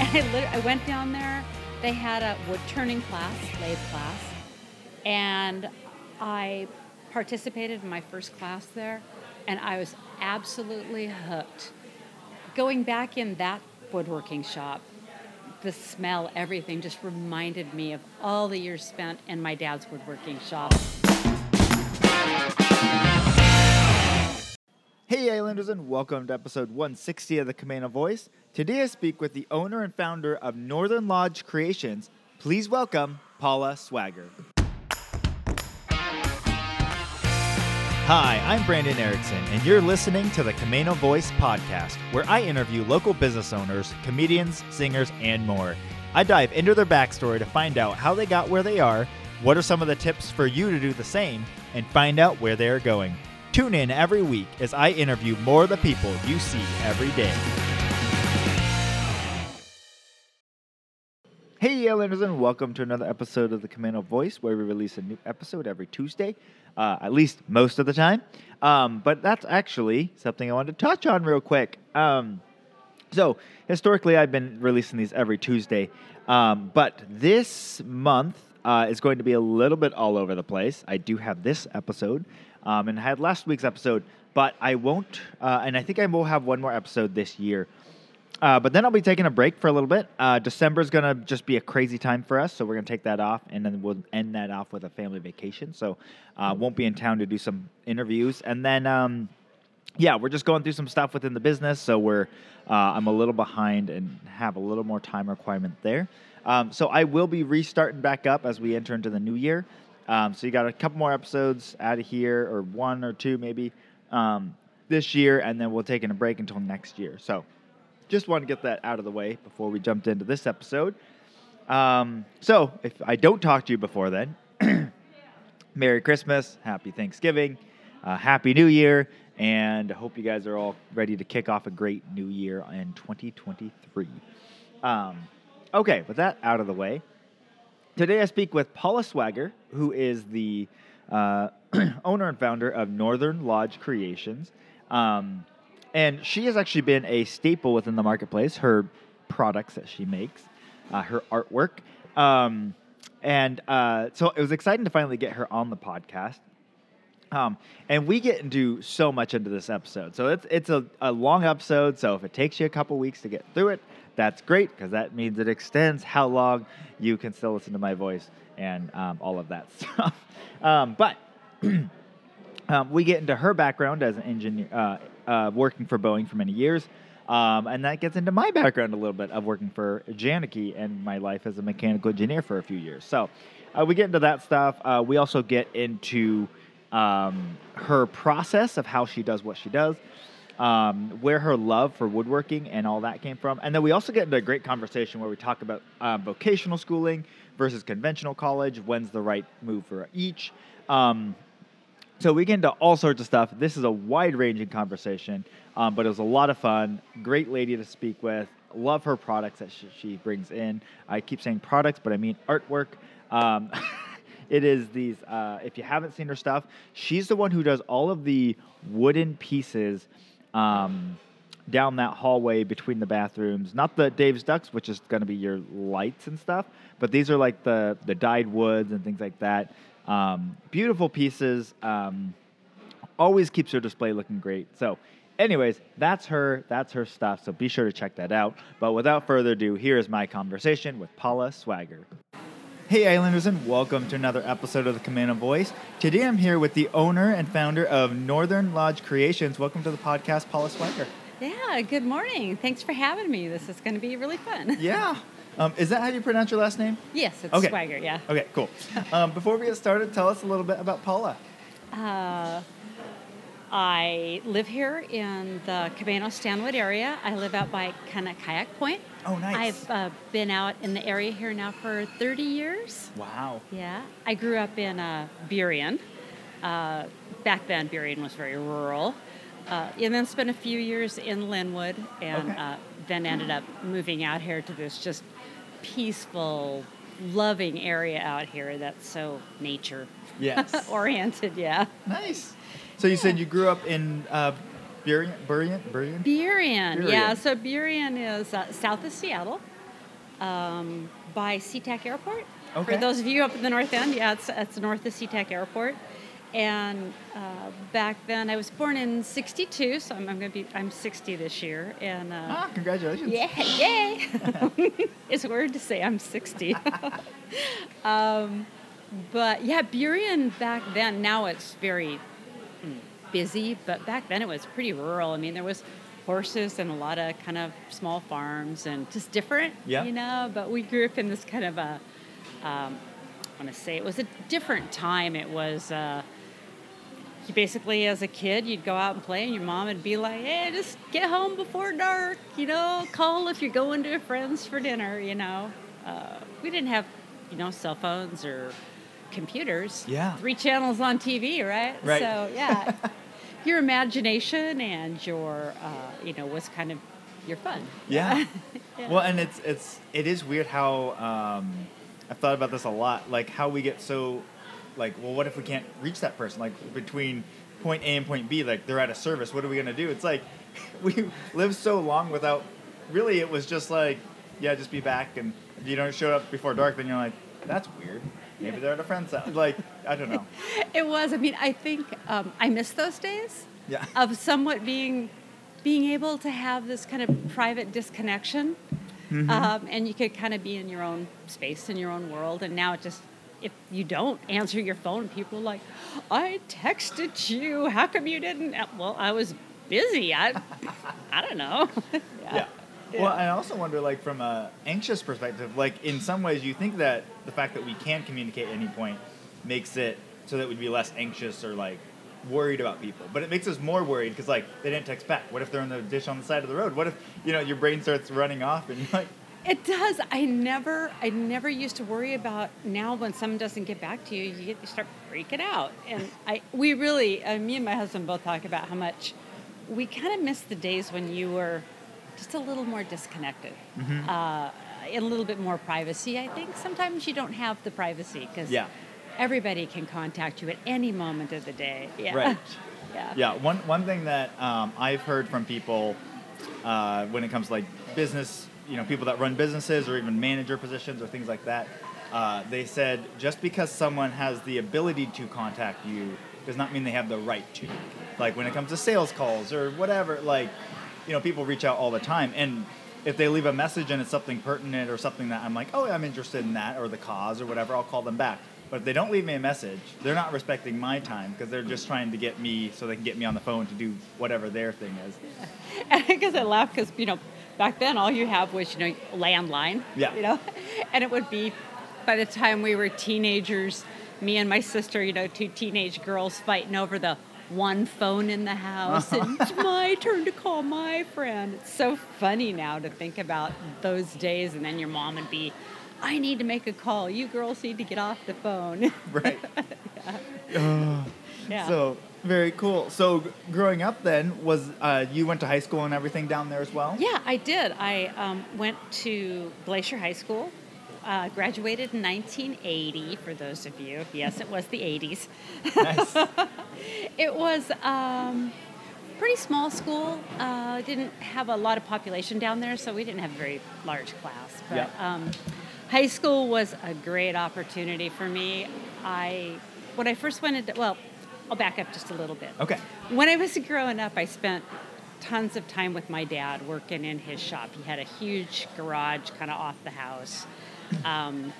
And I, I went down there. They had a wood turning class, lathe class, and I participated in my first class there, and I was absolutely hooked. Going back in that woodworking shop, the smell, everything just reminded me of all the years spent in my dad's woodworking shop. Hey Islanders and welcome to episode 160 of the Camano Voice. Today I speak with the owner and founder of Northern Lodge Creations. Please welcome Paula Swagger. Hi, I'm Brandon Erickson, and you're listening to the Camano Voice podcast, where I interview local business owners, comedians, singers, and more. I dive into their backstory to find out how they got where they are, what are some of the tips for you to do the same, and find out where they are going. Tune in every week as I interview more of the people you see every day. Hey, Islanders, and welcome to another episode of the Camano Voice, where we release a new episode every Tuesday, uh, at least most of the time. Um, but that's actually something I wanted to touch on real quick. Um, so, historically, I've been releasing these every Tuesday, um, but this month uh, is going to be a little bit all over the place. I do have this episode, um, and had last week's episode, but I won't, uh, and I think I will have one more episode this year. Uh, but then I'll be taking a break for a little bit. Uh, December is going to just be a crazy time for us, so we're going to take that off, and then we'll end that off with a family vacation. So uh, won't be in town to do some interviews, and then um, yeah, we're just going through some stuff within the business, so we're uh, I'm a little behind and have a little more time requirement there. Um, so I will be restarting back up as we enter into the new year. Um, so you got a couple more episodes out of here, or one or two maybe um, this year, and then we'll take in a break until next year. So just want to get that out of the way before we jumped into this episode. Um, so if I don't talk to you before then, Merry Christmas, Happy Thanksgiving, uh, Happy New Year, and I hope you guys are all ready to kick off a great new year in 2023. Um, okay, with that out of the way, today I speak with Paula Swagger, who is the uh, owner and founder of Northern Lodge Creations. Um, and she has actually been a staple within the marketplace. Her products that she makes, uh, her artwork, um, and uh, so it was exciting to finally get her on the podcast. Um, and we get into so much into this episode. So it's it's a, a long episode. So if it takes you a couple weeks to get through it, that's great because that means it extends how long you can still listen to my voice and um, all of that stuff. Um, but um, we get into her background as an engineer, uh, uh, working for Boeing for many years. Um, and that gets into my background a little bit of working for Janicki and my life as a mechanical engineer for a few years. So uh, we get into that stuff. Uh, we also get into um, her process of how she does what she does, um, where her love for woodworking and all that came from. And then we also get into a great conversation where we talk about uh, vocational schooling versus conventional college, when's the right move for each. Um, so we get into all sorts of stuff. This is a wide ranging conversation, um, but it was a lot of fun. Great lady to speak with. Love her products that she, she brings in. I keep saying products, but I mean artwork. Um, it is these, uh, if you haven't seen her stuff, she's the one who does all of the wooden pieces um, down that hallway between the bathrooms. Not the Dave's Ducks, which is going to be your lights and stuff, but these are like the, the dyed woods and things like that. Um, beautiful pieces. Um, always keeps her display looking great. So, anyways, that's her. That's her stuff. So be sure to check that out. But without further ado, here is my conversation with Paula Swagger. Hey, Islanders, and welcome to another episode of the Camano Voice. Today, I'm here with the owner and founder of Northern Lodge Creations. Welcome to the podcast, Paula Swagger. Yeah, good morning. Thanks for having me. This is going to be really fun. Yeah. Um, is that how you pronounce your last name? Yes, it's Okay. Swagger, yeah. Okay, cool. Um, before we get started, tell us a little bit about Paula. Uh, I live here in the Camano Stanwood area. I live out by kind of Kayak Point. Oh, nice. I've uh, been out in the area here now for 30 years. Wow. Yeah. I grew up in uh, Burien. Uh, back then, Burien was very rural. Uh, and then spent a few years in Lynnwood and Okay. uh, then ended up moving out here to this just peaceful, loving area out here that's so nature Yes. oriented. Yeah. nice. So you said you grew up in uh, Burien, Burien, Burien? Burien, yeah. So Burien is uh, south of Seattle. um, by SeaTac Airport. Okay. For those of you up in the North End, yeah, it's, it's north of SeaTac Airport. And uh, back then, I was born in '62, so I'm, I'm gonna be I'm 60 this year. And uh, Ah, congratulations. yeah, yay! it's weird to say I'm 60. um, but yeah, Burien back then, now it's very busy, but back then it was pretty rural. I mean, there was horses and a lot of kind of small farms and just different, Yeah. you know. But we grew up in this kind of a, um, I want to say it was a different time. It was. Uh, you basically, as a kid, you'd go out and play, and your mom would be like, "Hey, just get home before dark. You know, call if you're going to a friends for dinner. You know, uh, we didn't have, you know, cell phones or computers. Yeah. three channels on TV, right? Right. So yeah, your imagination and your, uh, you know, was kind of your fun. Yeah. Yeah. Well, and it's it's it is weird how um, I've thought about this a lot. Like how we get so like, well, what if we can't reach that person? Like between point A and point B, like they're at a service. What are we gonna do? It's like we lived so long without. Really, it was just like, yeah, just be back, and if you don't show up before dark, then you're like, that's weird. Maybe they're at a friend's house. Like I don't know. It was. I mean, I think um, I miss those days. Yeah. Of somewhat being being able to have this kind of private disconnection, Mm-hmm. um, and you could kind of be in your own space in your own world. And now it just if you don't answer your phone, people are like, "I texted you. How come you didn't?" Well, I was busy. I I don't know. yeah. Well, I also wonder, like, from a anxious perspective, like, in some ways, you think that the fact that we can communicate at any point makes it so that we'd be less anxious or like worried about people. But it makes us more worried because, like, they didn't text back. What if they're in the dish on the side of the road? What if, you know, your brain starts running off and you're like, It does. I never, I never used to worry about. Now, when someone doesn't get back to you, you, get, you start freaking out. And I, we really, uh, me and my husband both talk about how much we kind of miss the days when you were just a little more disconnected, uh, a little bit more privacy. I think sometimes you don't have the privacy because Yeah. everybody can contact you at any moment of the day. Yeah. Right. yeah. Yeah, one one thing that um, I've heard from people uh, when it comes to like business, you know, people that run businesses or even manager positions or things like that, uh, they said just because someone has the ability to contact you does not mean they have the right to. Like when it comes to sales calls or whatever, like you know, people reach out all the time and. If they leave a message and it's something pertinent or something that I'm like, oh, I'm interested in that or the cause or whatever, I'll call them back. But if they don't leave me a message, they're not respecting my time because they're just trying to get me so they can get me on the phone to do whatever their thing is. And I guess I laugh because you know back then all you have was you know landline. Yeah. You know, and it would be by the time we were teenagers, me and my sister, you know, two teenage girls fighting over the one phone in the house and it's my turn to call my friend. It's so funny now to think about those days and then your mom would be I need to make a call. You girls need to get off the phone. Right. yeah. So very cool. So growing up, then was uh, you went to high school and everything down there as well? Yeah, I did. I um, went to Glacier High School, uh, graduated in 1980, for those of you. Yes, it was the 80s. Nice. It was um, pretty small school. Uh, didn't have a lot of population down there, so we didn't have a very large class. But Yeah. um, high school was a great opportunity for me. I when I first went into well, I'll back up just a little bit. Okay. When I was growing up, I spent tons of time with my dad working in his shop. He had a huge garage kind of off the house. Um,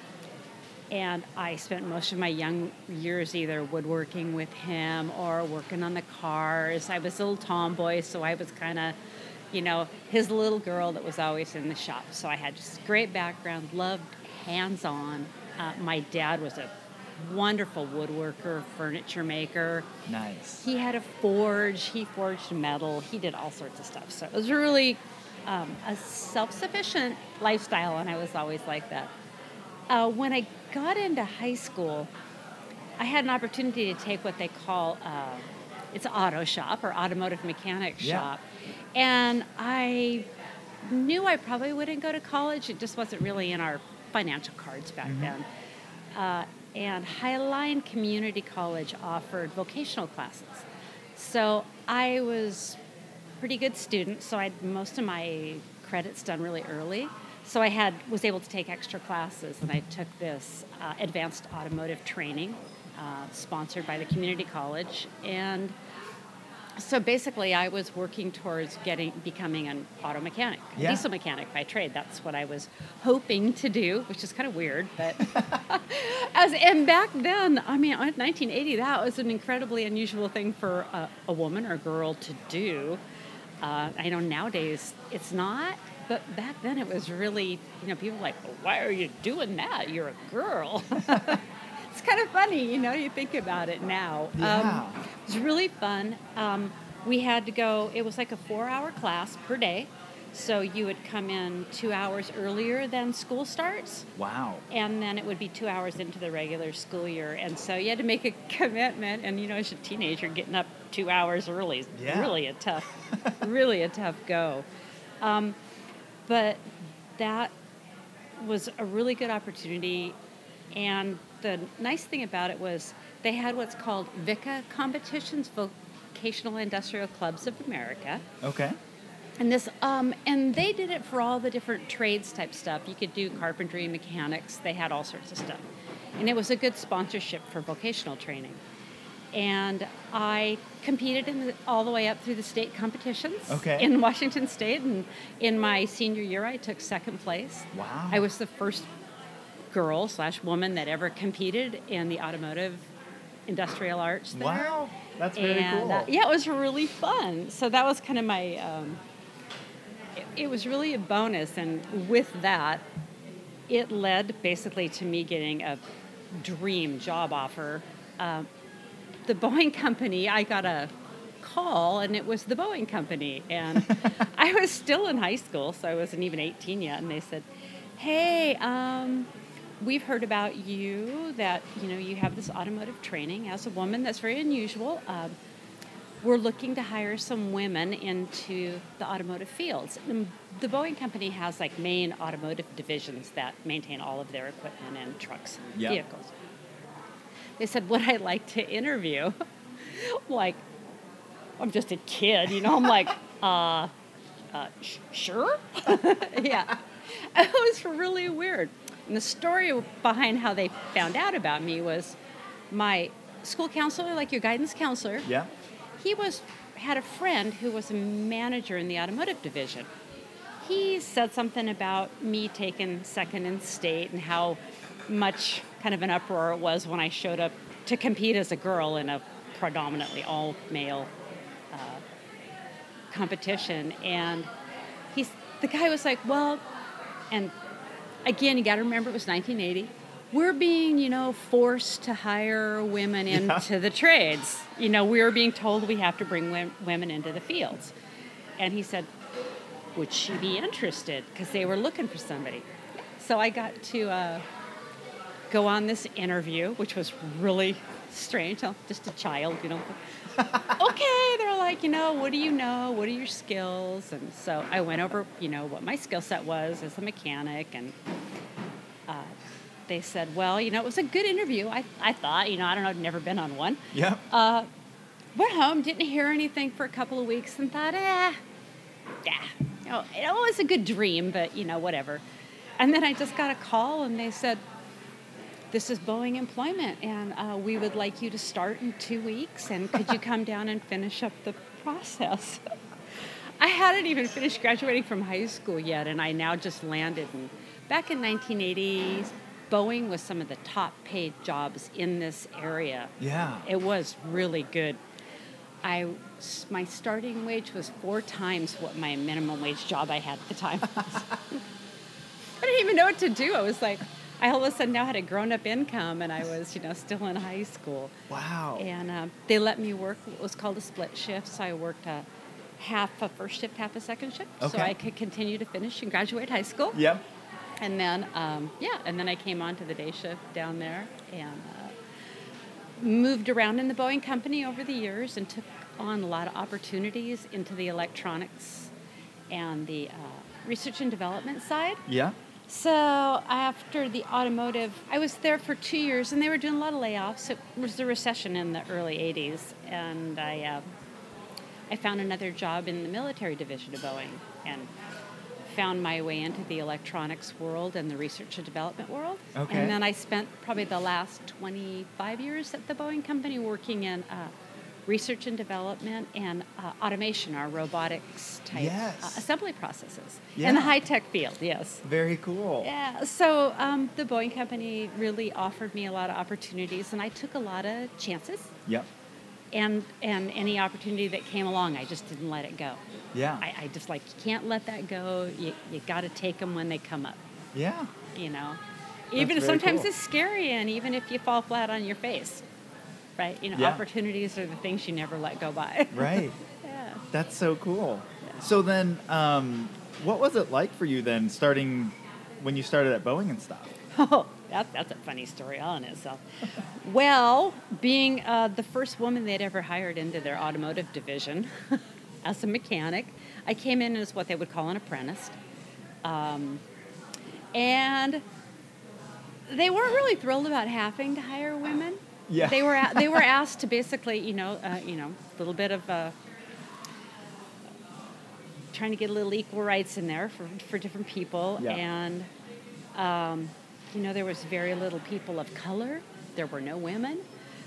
and I spent most of my young years either woodworking with him or working on the cars. I was a little tomboy, so I was kind of, you know, his little girl that was always in the shop. So I had just great background, loved hands on. Uh, my dad was a wonderful woodworker, furniture maker. Nice. He had a forge, he forged metal, he did all sorts of stuff. So it was really um, a self sufficient lifestyle, and I was always like that. Uh, when I got into high school, I had an opportunity to take what they call uh, it's auto shop or automotive mechanic Yeah. shop, and I knew I probably wouldn't go to college. It just wasn't really in our financial cards back then. Uh, and Highline Community College offered vocational classes, so I was pretty good student. So I had most of my credits done really early. so I had was able to take extra classes, and I took this uh, advanced automotive training, uh, sponsored by the community college, and so basically, I was working towards getting becoming an auto mechanic, Yeah. diesel mechanic by trade. That's what I was hoping to do, which is kind of weird, but as and back then, I mean, 1980, that was an incredibly unusual thing for a, a woman or girl to do. Uh, I know nowadays it's not, but back then it was really, you know, people were like, well, why are you doing that? You're a girl. it's kind of funny, you know, you think about it now. Yeah. it was really fun. Um, we had to go, it was like a four hour class per day. So you would come in two hours earlier than school starts, Wow. and then it would be two hours into the regular school year. And so you had to make a commitment. And, you know, as a teenager, getting up two hours early is Yeah. really a tough, really a tough go. Um, but that was a really good opportunity. And the nice thing about it was they had what's called VICA competitions, Vocational Industrial Clubs of America. Okay. And this, um, and they did it for all the different trades type stuff. You could do carpentry, mechanics. They had all sorts of stuff, and it was a good sponsorship for vocational training. And I competed in the, all the way up through the state competitions Okay. in Washington State. And in my senior year, I took second place. Wow. I was the first girl slash woman that ever competed in the automotive industrial arts there. Wow. That's very and, cool. uh, yeah, it was really fun. So that was kind of my. Um, it, was really a bonus, and with that, it led basically to me getting a dream job offer. Um, the Boeing company, I got a call, and it was the Boeing company, and I was still in high school, so I wasn't even 18 yet, and they said, "Hey." Um, We've heard about you that you know you have this automotive training as a woman. That's very unusual. Um, we're looking to hire some women into the automotive fields. The, the Boeing company has like main automotive divisions that maintain all of their equipment and trucks and Yeah. vehicles. They said, Would I like to interview? like, I'm just a kid, you know? I'm like, uh, uh, sh- sure? yeah. It was really weird. And the story behind how they found out about me was my school counselor, like your guidance counselor, Yeah. He was had a friend who was a manager in the automotive division. He said something about me taking second in state and how much kind of an uproar it was when I showed up to compete as a girl in a predominantly all male uh, competition. And he's the guy was like, well, and again, you got to remember it was 1980. We're being, you know, forced to hire women into the trades. You know, we are being told we have to bring women into the fields. And he said, would she be interested? Because they were looking for somebody. So I got to uh, go on this interview, which was really strange. I'm just a child, you know. okay, they're like, you know, what do you know? What are your skills? And so I went over, you know, what my skill set was as a mechanic. And they said, well, you know, it was a good interview. I, I thought, you know, I don't know, I've never been on one. Yeah. Uh, went home, didn't hear anything for a couple of weeks, and thought, eh, yeah, you know, it was a good dream, but you know, whatever. And then I just got a call, and they said, "This is Boeing Employment, and uh, we would like you to start in two weeks. And could you come down and finish up the process?" I hadn't even finished graduating from high school yet, and I now just landed. And back in 1980s, Boeing was some of the top paid jobs in this area. Yeah. It was really good. I my starting wage was four times what my minimum wage job I had at the time was. I didn't even know what to do. I was like, I all of a sudden now had a grown up income, and I was, you know, still in high school. Wow. And um, they let me work what was called a split shift, so I worked a half a first shift, half a second shift, so I could continue to finish and graduate high school. Yep. And then, um, yeah, and then I came on to the day shift down there and uh, moved around in the Boeing company over the years and took on a lot of opportunities into the electronics and the uh, research and development side. Yeah. So after the automotive, I was there for two years, and they were doing a lot of layoffs. It was the recession in the early '80s, and I uh, I found another job in the military division of Boeing, and found my way into the electronics world and the research and development world. Okay. And then I spent probably the last 25 years at the Boeing company working in uh, research and development and uh, automation, our robotics type Yes. uh, assembly processes in the high tech field. Yes. Very cool. Yeah, so um, the Boeing company really offered me a lot of opportunities, and I took a lot of chances. Yep. And and any opportunity that came along, I just didn't let it go. Yeah. I, I just like you can't let that go. You you got to take them when they come up. yeah. You know, even if sometimes cool. it's scary, and even if you fall flat on your face, right? You know, Yeah. opportunities are the things you never let go by. Right. yeah. That's so cool. So then, um, what was it like for you then, starting when you started at Boeing and stuff? Oh, that, that's a funny story all in itself. well, being uh, the first woman they'd ever hired into their automotive division as a mechanic, I came in as what they would call an apprentice. Um, and they weren't really thrilled about having to hire women. Yeah. They were a- they were asked to basically, you know, uh, you know, a little bit of uh, trying to get a little equal rights in there for, for different people, Yeah. and um, you know, there was very little people of color. There were no women.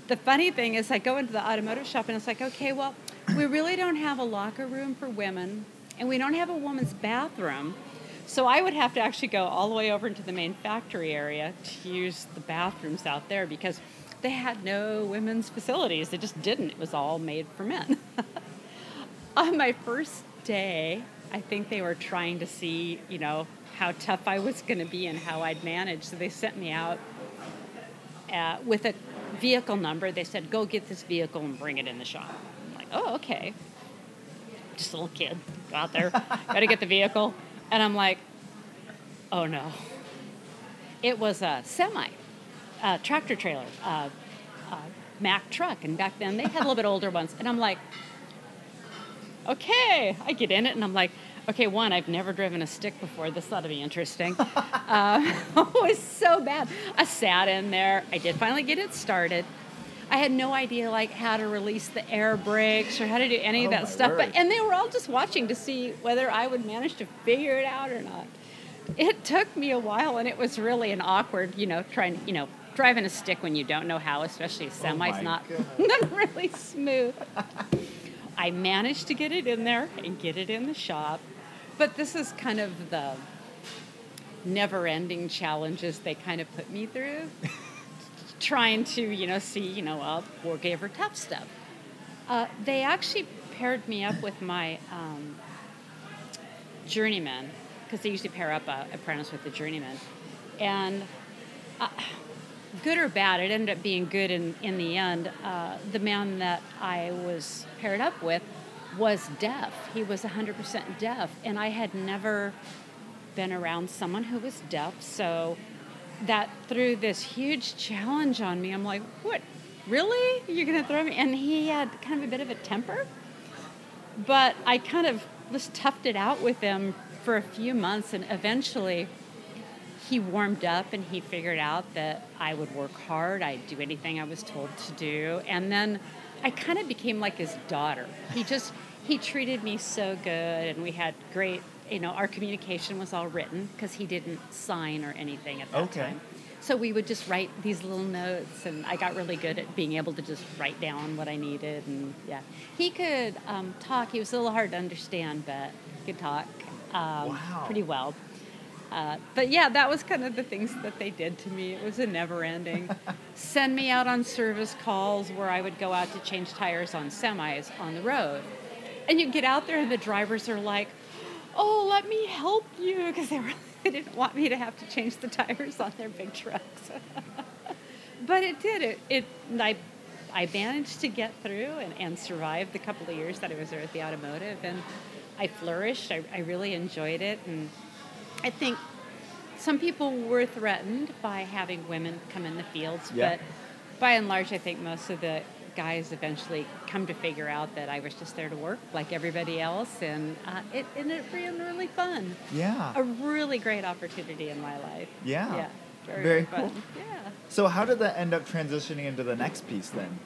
The funny thing is, I go into the automotive shop and it's like, okay, well, we really don't have a locker room for women, and we don't have a woman's bathroom. So I would have to actually go all the way over into the main factory area to use the bathrooms out there because they had no women's facilities. They just didn't. It was all made for men. On my first day, I think they were trying to see, you know, how tough I was going to be and how I'd manage. So they sent me out uh, with a vehicle number. They said, "Go get this vehicle and bring it in the shop." I'm like, "Oh, okay." Just a little kid, go out there, got to get the vehicle, and I'm like, "Oh no!" It was a semi, a tractor trailer, uh, a Mack truck, and back then they had a little bit older ones, and I'm like, okay, I get in it and I'm like, okay, one, I've never driven a stick before. This ought to be interesting. uh, it was so bad. I sat in there. I did finally get it started. I had no idea like how to release the air brakes or how to do any of Oh, that stuff. word. But and they were all just watching to see whether I would manage to figure it out or not. It took me a while, and it was really an awkward, you know, trying, you know, driving a stick when you don't know how, especially a semi's my not, not really smooth. I managed to get it in there and get it in the shop. But this is kind of the never ending challenges they kind of put me through. trying to, you know, see, you know, gave her tough stuff. Uh, they actually paired me up with my um, journeyman, because they usually pair up a apprentice with a journeyman. And uh, good or bad, it ended up being good in, in the end. Uh, the man that I was paired up with was deaf. He was 100% deaf, and I had never been around someone who was deaf. So that threw this huge challenge on me. I'm like, what? Really? You're going to throw me? And he had kind of a bit of a temper. But I kind of just toughed it out with him for a few months, and eventually he warmed up and he figured out that I would work hard, I'd do anything I was told to do. And then I kind of became like his daughter. He just, he treated me so good, and we had great, you know, our communication was all written because he didn't sign or anything at that Okay. time. So we would just write these little notes, and I got really good at being able to just write down what I needed. And yeah, he could um, talk. He was a little hard to understand, but he could talk um, Wow. pretty well. Uh, but yeah, that was kind of the things that they did to me. It was a never ending. Send me out on service calls where I would go out to change tires on semis on the road. And you get out there, and the drivers are like, oh, let me help you. Because they, were- they didn't want me to have to change the tires on their big trucks. but it did. It, it I, I managed to get through and, and survive the couple of years that I was there at the automotive. And I flourished. I, I really enjoyed it. And I think some people were threatened by having women come in the fields, Yeah. but by and large, I think most of the guys eventually come to figure out that I was just there to work like everybody else, and uh, it ended up being really fun. Yeah. A really great opportunity in my life. Yeah. Yeah. Very, Very fun. cool. Yeah. So how did that end up transitioning into the next piece then?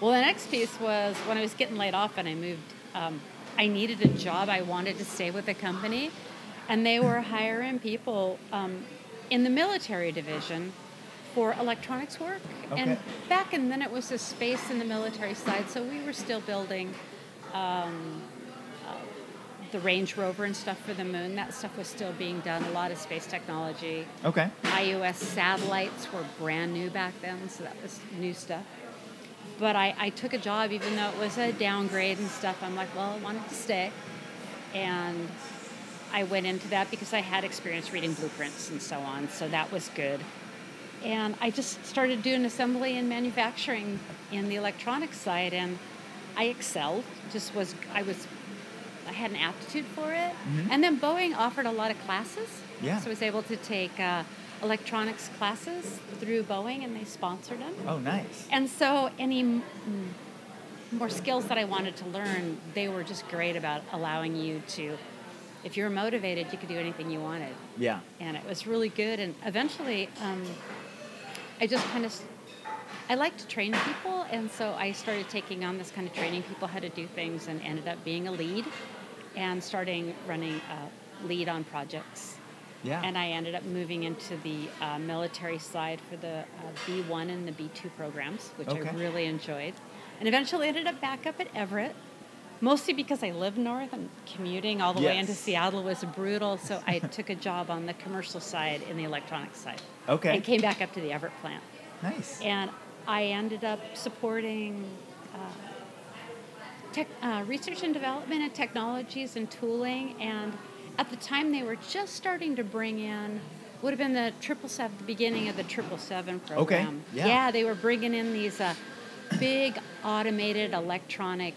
Well, the next piece was when I was getting laid off and I moved. Um, I needed a job. I wanted to stay with the company, and they were hiring people um, in the military division for electronics work. And back and then it was a space in the military side, so we were still building um, uh, the Range Rover and stuff for the moon. That stuff was still being done. A lot of space technology. Okay. IUS satellites were brand new back then, so that was new stuff. But I, I took a job, even though it was a downgrade and stuff. I'm like, well, I wanted to stay. And I went into that because I had experience reading blueprints and so on, so that was good. And I just started doing assembly and manufacturing in the electronics side, and I excelled. Just was, I was, I had an aptitude for it. Mhm. And then Boeing offered a lot of classes. Yeah. So I was able to take uh, electronics classes through Boeing, and they sponsored them. Oh, nice. And so, any more skills that I wanted to learn, they were just great about allowing you to, if you were motivated, you could do anything you wanted. Yeah. And it was really good. And eventually, um, I just kind of, I like to train people. And so I started taking on this kind of training people how to do things and ended up being a lead and starting running a lead on projects. Yeah. And I ended up moving into the uh, military side for the uh, B1 and the B2 programs, which Okay. I really enjoyed. And eventually ended up back up at Everett, mostly because I live north and commuting all the way into Seattle was brutal. So I took a job on the commercial side in the electronics side. Okay. And came back up to the Everett plant. nice. And I ended up supporting uh, tech, uh, research and development and technologies and tooling. And at the time, they were just starting to bring in, would have been the triple seven, the beginning of the triple seven program. Okay. yeah. they were bringing in these uh, big automated electronic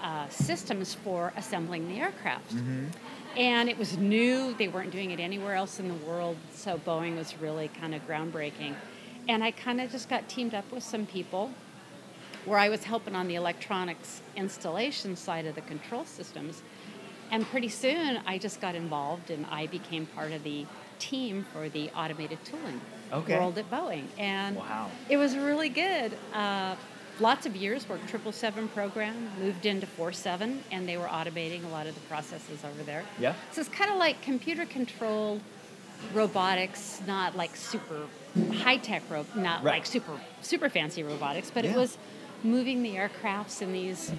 uh, systems for assembling the aircraft. Mm-hmm. And it was new. They weren't doing it anywhere else in the world. So Boeing was really kind of groundbreaking. And I kind of just got teamed up with some people where I was helping on the electronics installation side of the control systems. And pretty soon I just got involved and I became part of the team for the automated tooling Okay. world at Boeing. And Wow. it was really good. Uh, lots of years worked triple seven program, moved into four seven, and they were automating a lot of the processes over there. Yeah. So it's kind of like computer controlled robotics, not like super high tech ro- not Right. like super super fancy robotics, but Yeah. it was moving the aircrafts in these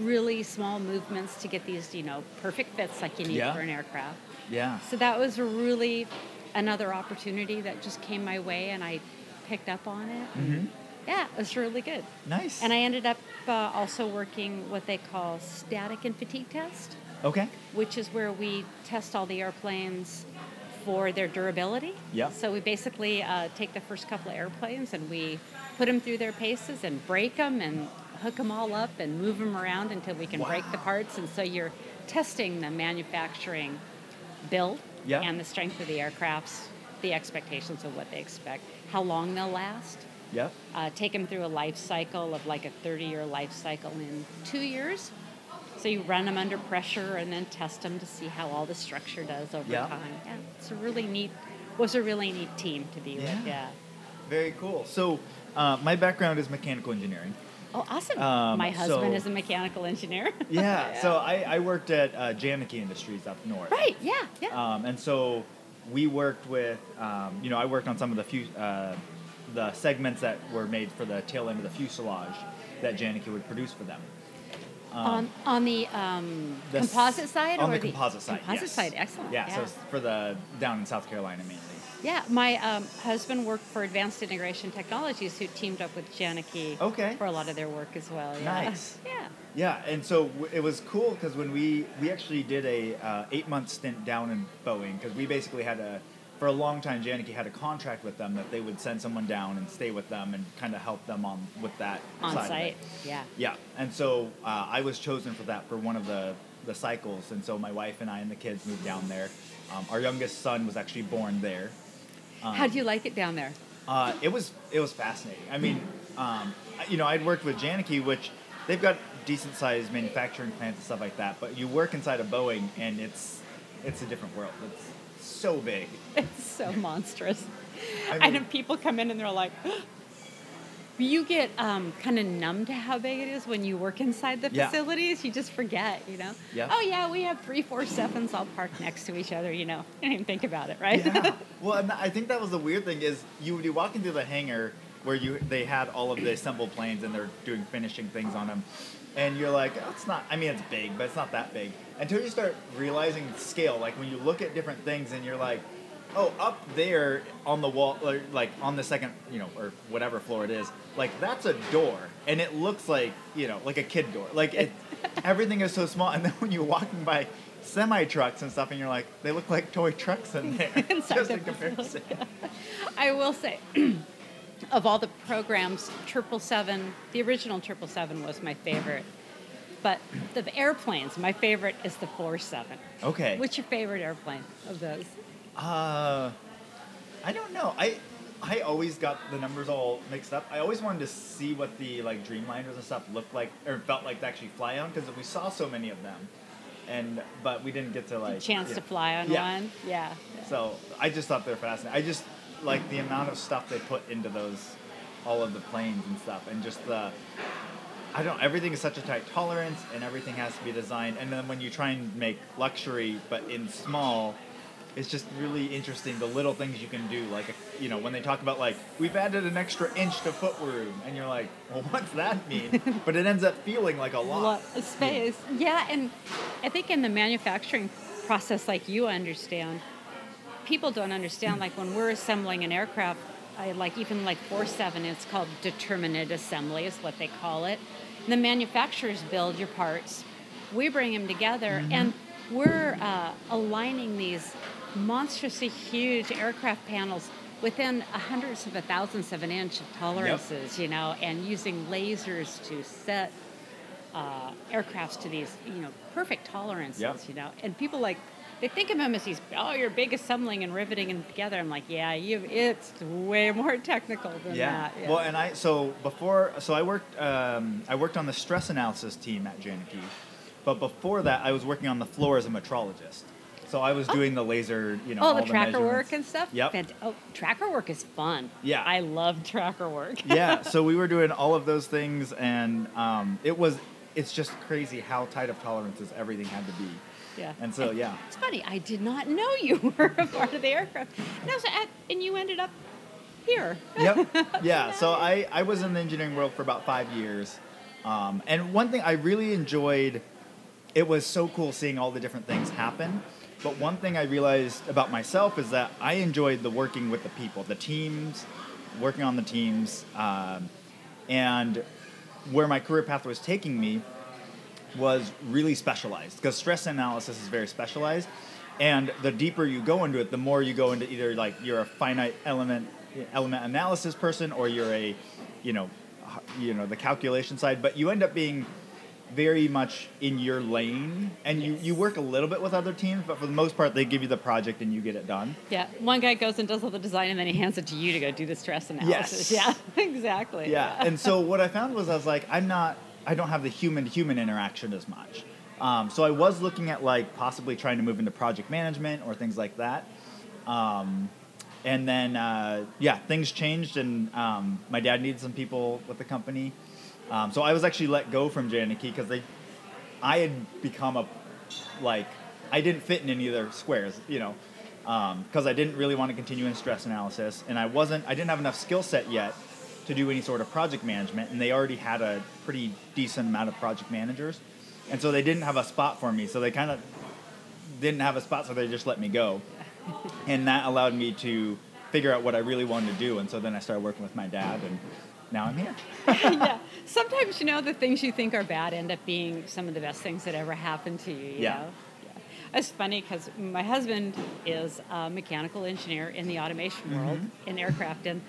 really small movements to get these you know perfect fits like you need Yeah. for an aircraft. Yeah. So that was really another opportunity that just came my way, and I picked up on it. Mhm. Yeah, it was really good. Nice. And I ended up uh, also working what they call static and fatigue test, Okay. which is where we test all the airplanes for their durability. Yeah. So we basically uh, take the first couple of airplanes and we put them through their paces and break them and hook them all up and move them around until we can break the parts. And so you're testing the manufacturing build Yeah. and the strength of the aircrafts, the expectations of what they expect, how long they'll last. Yep. Uh, take them through a life cycle of like a 30 year life cycle in two years. So you run them under pressure and then test them to see how all the structure does over Yeah. time. Yeah, it's a really neat, was a really neat team to be Yeah. with. Yeah. Very cool. So, uh, my background is mechanical engineering. Oh, awesome. Um, My husband so- is a mechanical engineer. Yeah. So I, I worked at uh, Janicki Industries up north. right, yeah, yeah. Um, and so we worked with, um, you know, I worked on some of the few, uh, the segments that were made for the tail end of the fuselage that Janicki would produce for them. Um, on on the, um, the composite side on or the composite side. Composite yes. side, excellent. Yeah, so for the down in South Carolina mainly. Yeah, my um, husband worked for Advanced Integration Technologies, who teamed up with Janicki Okay. for a lot of their work as well. Yeah. Nice. Yeah. Yeah, and so w- it was cool because when we we actually did a uh, eight month stint down in Boeing because we basically had a for a long time Janicki had a contract with them that they would send someone down and stay with them and kind of help them on with that On side of site. it. Yeah. Yeah, and so uh, I was chosen for that for one of the the cycles, and so my wife and I and the kids moved down there. Um, our youngest son was actually born there. Um, How do you like it down there? uh, it was it was fascinating. I mean, um, you know, I'd worked with Janicki, which they've got decent sized manufacturing plants and stuff like that. But you work inside of Boeing, and it's it's a different world. It's so big. It's so monstrous. I mean- know people come in and they're like, You get um, kind of numb to how big it is when you work inside the Yeah. facilities. You just forget, you know. Yeah. Oh yeah, we have three, four sevens all parked next to each other. You know, you don't even think about it, right? Yeah. well, and I think that was the weird thing is you would be walking through the hangar where you they had all of the assembled planes and they're doing finishing things on them, and you're like, oh, it's not. I mean, it's big, but it's not that big until you start realizing scale. Like when you look at different things and you're like. Oh, up there on the wall, or like on the second, you know, or whatever floor it is, like that's a door, and it looks like, you know, like a kid door. Like it, everything is so small, and then when you're walking by semi trucks and stuff, and you're like, they look like toy trucks in there. Just in comparison. I will say, of all the programs, Triple Seven, the original Triple Seven was my favorite. But the airplanes, my favorite is the Four Seven. Okay. What's your favorite airplane of those? Uh, I don't know. I I always got the numbers all mixed up. I always wanted to see what the like Dreamliners and stuff looked like or felt like to actually fly on because we saw so many of them, and but we didn't get to like Chance yeah. to fly on Yeah. one? Yeah. So I just thought they were fascinating. I just like the amount of stuff they put into those, all of the planes and stuff, and just the. I don't. Everything is such a tight tolerance, and everything has to be designed. And then when you try and make luxury, but in small, it's just really interesting. The little things you can do, like you know, when they talk about like we've added an extra inch to foot room, and you're like, well, what's that mean? but it ends up feeling like a lot. lot of space. Yeah, and I think in the manufacturing process, like you understand, people don't understand. Like when we're assembling an aircraft, I like even like four seven. It's called determinate assembly, is what they call it. The manufacturers build your parts. We bring them together, and we're uh, aligning these monstrously huge aircraft panels within a hundreds of a thousandths of an inch of tolerances, you know, and using lasers to set uh, aircrafts to these, you know, perfect tolerances, Yep. you know. And people like they think of him as he's oh, you're big assembling and riveting them together. I'm like, yeah, you, it's way more technical than Yeah. that. Well, and I so before so I worked um, I worked on the stress analysis team at Janicki, but before that I was working on the floor as a metrologist. So I was doing the laser, you know, oh, all the tracker measurements. work and stuff. Yep. Fant- oh, tracker work is fun. Yeah. I love tracker work. yeah. So we were doing all of those things, and um, it was it's just crazy how tight of tolerances everything had to be. Yeah. And so yeah. It's funny. I did not know you were a part of the aircraft. And, was at, and you ended up here. yep. Yeah. So I, I was in the engineering world for about five years. Um, and one thing I really enjoyed, it was so cool seeing all the different things happen. But one thing I realized about myself is that I enjoyed the working with the people, the teams, working on the teams. Um, and where my career path was taking me was really specialized because stress analysis is very specialized and the deeper you go into it the more you go into either like you're a finite element element analysis person or you're a you know you know the calculation side but you end up being very much in your lane and you, you work a little bit with other teams but for the most part they give you the project and you get it done Yeah, one guy goes and does all the design, and then he hands it to you to go do the stress analysis. yes. Yeah, exactly. Yeah. and so what I found was I was like, I'm not, I don't have the human to human interaction as much. Um, so I was looking at like possibly trying to move into project management or things like that. Um, and then, uh, yeah, things changed, and um, my dad needed some people with the company. Um, so I was actually let go from Janicki because they, I had become a, like, I didn't fit in any of their squares, you know, because I didn't really want to continue in stress analysis, and I wasn't, I didn't have enough skill set yet to do any sort of project management, and they already had a pretty decent amount of project managers, and so they didn't have a spot for me, so they kind of didn't have a spot, so they just let me go, and that allowed me to figure out what I really wanted to do, and so then I started working with my dad, and now I'm here. yeah. Sometimes you know the things you think are bad end up being some of the best things that ever happened to you. you Yeah. know? It's funny because my husband is a mechanical engineer in the automation world Mm-hmm. in aircraft, and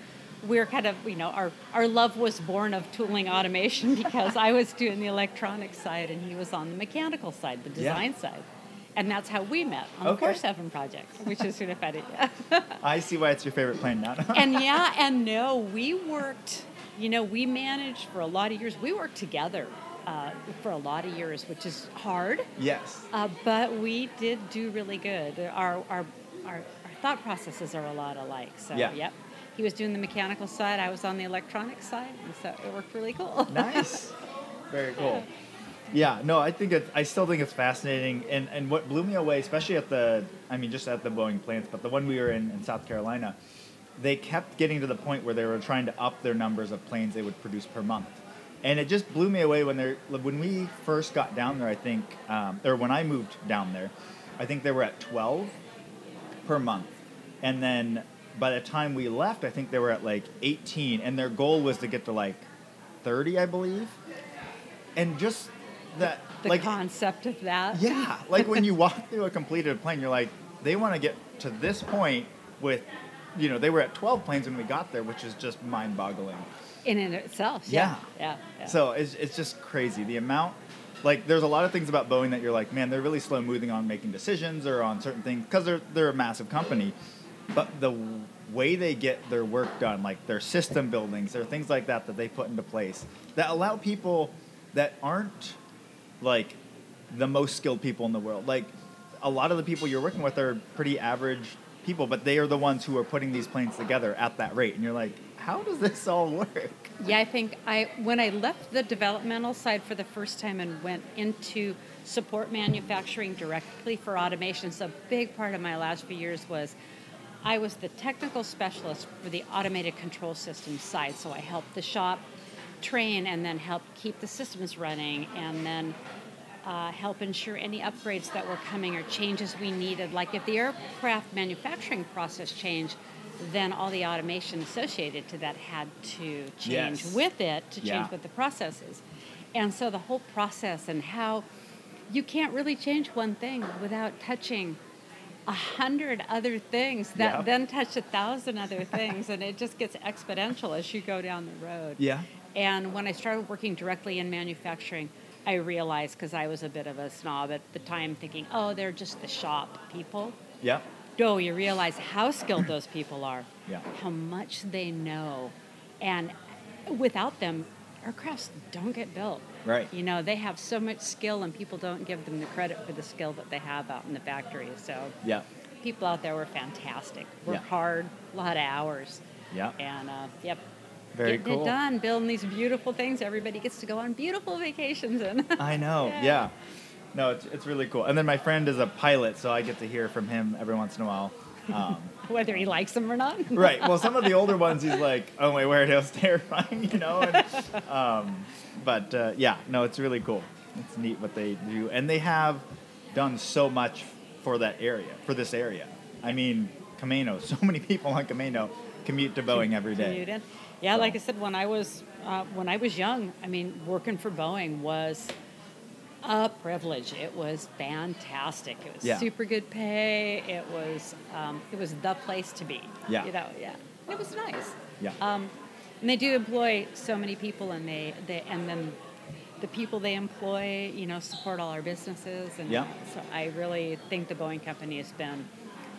we're kind of you know our our love was born of tooling automation because I was doing the electronic side and he was on the mechanical side, the Yeah. design side. And that's how we met on Okay. the 4 7 project, which is sort of funny. I see why it's your favorite plane now. and yeah, and no, we worked, you know, we managed for a lot of years. We worked together uh, for a lot of years, which is hard, yes. uh, but we did do really good. Our, our, our, our thought processes are a lot alike. So, Yeah. yep. He was doing the mechanical side, I was on the electronic side, and so it worked really cool. nice. Very cool. Yeah, no, I think it's, I still think it's fascinating, and and what blew me away, especially at the, I mean, just at the Boeing plants, but the one we were in in South Carolina, they kept getting to the point where they were trying to up their numbers of planes they would produce per month, and it just blew me away when they when we first got down there. I think, um, or when I moved down there, I think they were at twelve per month, and then by the time we left, I think they were at like eighteen, and their goal was to get to like thirty, I believe, and just that the like concept of that. yeah, like when you walk through a completed plane, you're like, they want to get to this point with, you know, they were at 12 planes when we got there, which is just mind-boggling. In and of itself. Yeah. Yeah. yeah. So it's, it's just crazy. The amount, like, there's a lot of things about Boeing that you're like, man, they're really slow moving on making decisions or on certain things because they're, they're a massive company. But the way they get their work done, like their system buildings, there are things like that that they put into place that allow people that aren't like the most skilled people in the world. Like a lot of the people you're working with are pretty average people, but they are the ones who are putting these planes together at that rate. And you're like, how does this all work? Yeah, I think I when I left the developmental side for the first time and went into support manufacturing directly for automation. So a big part of my last few years was I was the technical specialist for the automated control system side. So I helped the shop train and then help keep the systems running and then uh, help ensure any upgrades that were coming or changes we needed. Like if the aircraft manufacturing process changed, then all the automation associated to that had to change Yes. with it to change Yeah. with the processes. And so the whole process and how you can't really change one thing without touching a hundred other things that Yeah. then touch a thousand other things and it just gets exponential as you go down the road. Yeah. And when I started working directly in manufacturing, I realized because I was a bit of a snob at the time, thinking, oh, they're just the shop people. Yeah. No, you realize how skilled those people are, Yeah. how much they know. And without them, aircrafts don't get built. Right. You know, they have so much skill, and people don't give them the credit for the skill that they have out in the factory. So, Yeah. people out there were fantastic. Work Yeah. hard, a lot of hours. Yeah. And, uh, yep, Very getting cool. it done, building these beautiful things everybody gets to go on beautiful vacations in. I know. Yeah. Yeah. No, it's, it's really cool. And then my friend is a pilot, so I get to hear from him every once in a while. Um, Whether he likes them or not. right. Well, some of the older ones, he's like, "Oh my word, it was terrifying," you know. And, um, but uh, yeah, no, it's really cool. It's neat what they do, and they have done so much for that area, for this area. I mean, Camano. So many people on Camano commute to Boeing every day. Yeah, So. like I said, when I was uh, when I was young, I mean, working for Boeing was a privilege. It was fantastic. It was Yeah. super good pay. It was um, it was the place to be. Yeah. you know, yeah, it was nice. Yeah. Um, and they do employ so many people, and they, they and then the people they employ, you know, support all our businesses, and Yeah. so I really think the Boeing company has been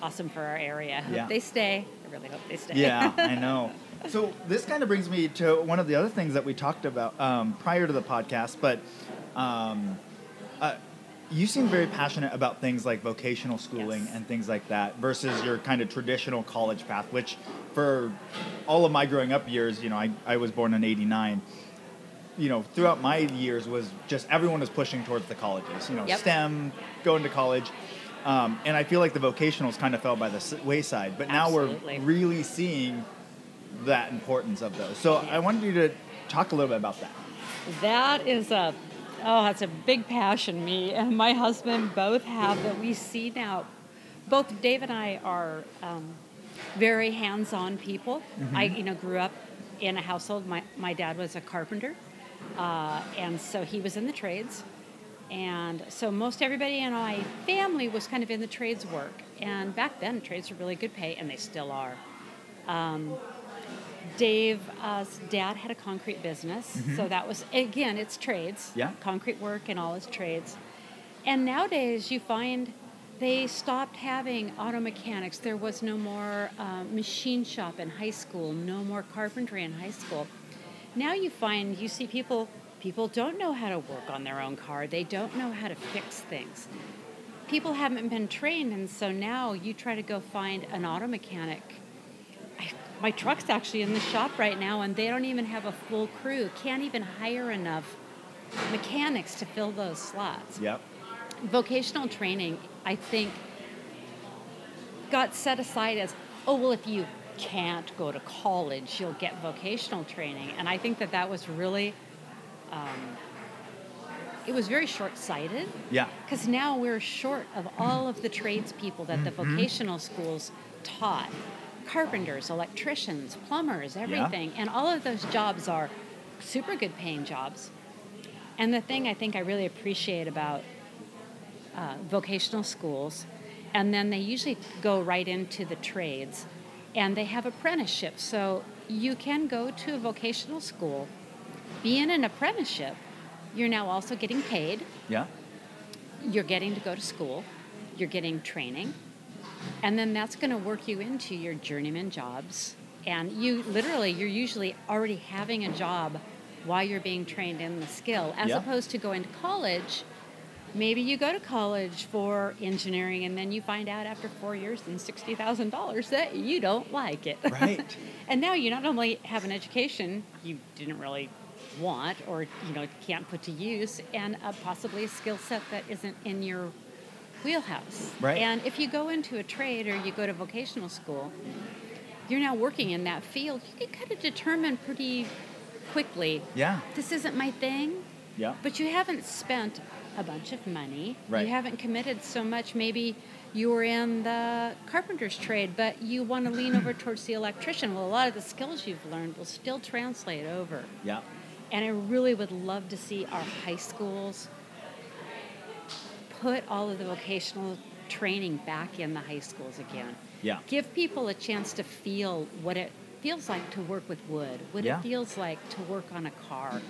awesome for our area. I hope Yeah. they stay. I really hope they stay. Yeah, I know. So this kind of brings me to one of the other things that we talked about um, prior to the podcast, but um, uh, you seem very passionate about things like vocational schooling Yes. and things like that versus your kind of traditional college path, which for all of my growing up years, you know, I, I was born in 89. You know, throughout my years was just everyone was pushing towards the colleges, you know, Yep. STEM, going to college. Um, and I feel like the vocationals kind of fell by the wayside, but now Absolutely. we're really seeing that importance of those. So I wanted you to talk a little bit about that. That is a oh, that's a big passion. Me and my husband both have that we see now. Both Dave and I are um, very hands-on people. I you know grew up in a household. My my dad was a carpenter, uh, and so he was in the trades. And so most everybody in my family was kind of in the trades work. And back then, trades were really good pay, and they still are. Um, Dave's dad had a concrete business, so that was again, it's trades, Yeah. concrete work and all his trades. And nowadays, you find they stopped having auto mechanics. There was no more uh, machine shop in high school, no more carpentry in high school. Now you find you see people people don't know how to work on their own car. They don't know how to fix things. People haven't been trained, and so now you try to go find an auto mechanic. My truck's actually in the shop right now, and they don't even have a full crew. Can't even hire enough mechanics to fill those slots. Yep. Vocational training, I think, got set aside as, oh, well, if you can't go to college, you'll get vocational training. And I think that that was really, um, it was very short sighted. Yeah. Because now we're short of all of the tradespeople that the Mm-hmm. vocational schools taught carpenters, electricians, plumbers, everything. And all of those jobs are super good paying jobs. And the thing I think I really appreciate about uh, vocational schools, and then they usually go right into the trades, and they have apprenticeships. So you can go to a vocational school, be in an apprenticeship. You're now also getting paid. Yeah. You're getting to go to school. You're getting training. And then that's going to work you into your journeyman jobs. And you literally, you're usually already having a job while you're being trained in the skill, as Yeah. opposed to going to college. Maybe you go to college for engineering and then you find out after four years and $60,000 that you don't like it. Right. and now you not only have an education you didn't really want or you know can't put to use and uh, possibly a skill set that isn't in your wheelhouse. Right. And if you go into a trade or you go to vocational school, you're now working in that field. You can kind of determine pretty quickly Yeah. this isn't my thing, Yeah. but you haven't spent a bunch of money. Right. You haven't committed so much. Maybe you were in the carpenter's trade, but you want to lean over towards the electrician. Well, a lot of the skills you've learned will still translate over. Yeah. And I really would love to see our high schools put all of the vocational training back in the high schools again. Yeah. Give people a chance to feel what it feels like to work with wood, what Yeah. it feels like to work on a car.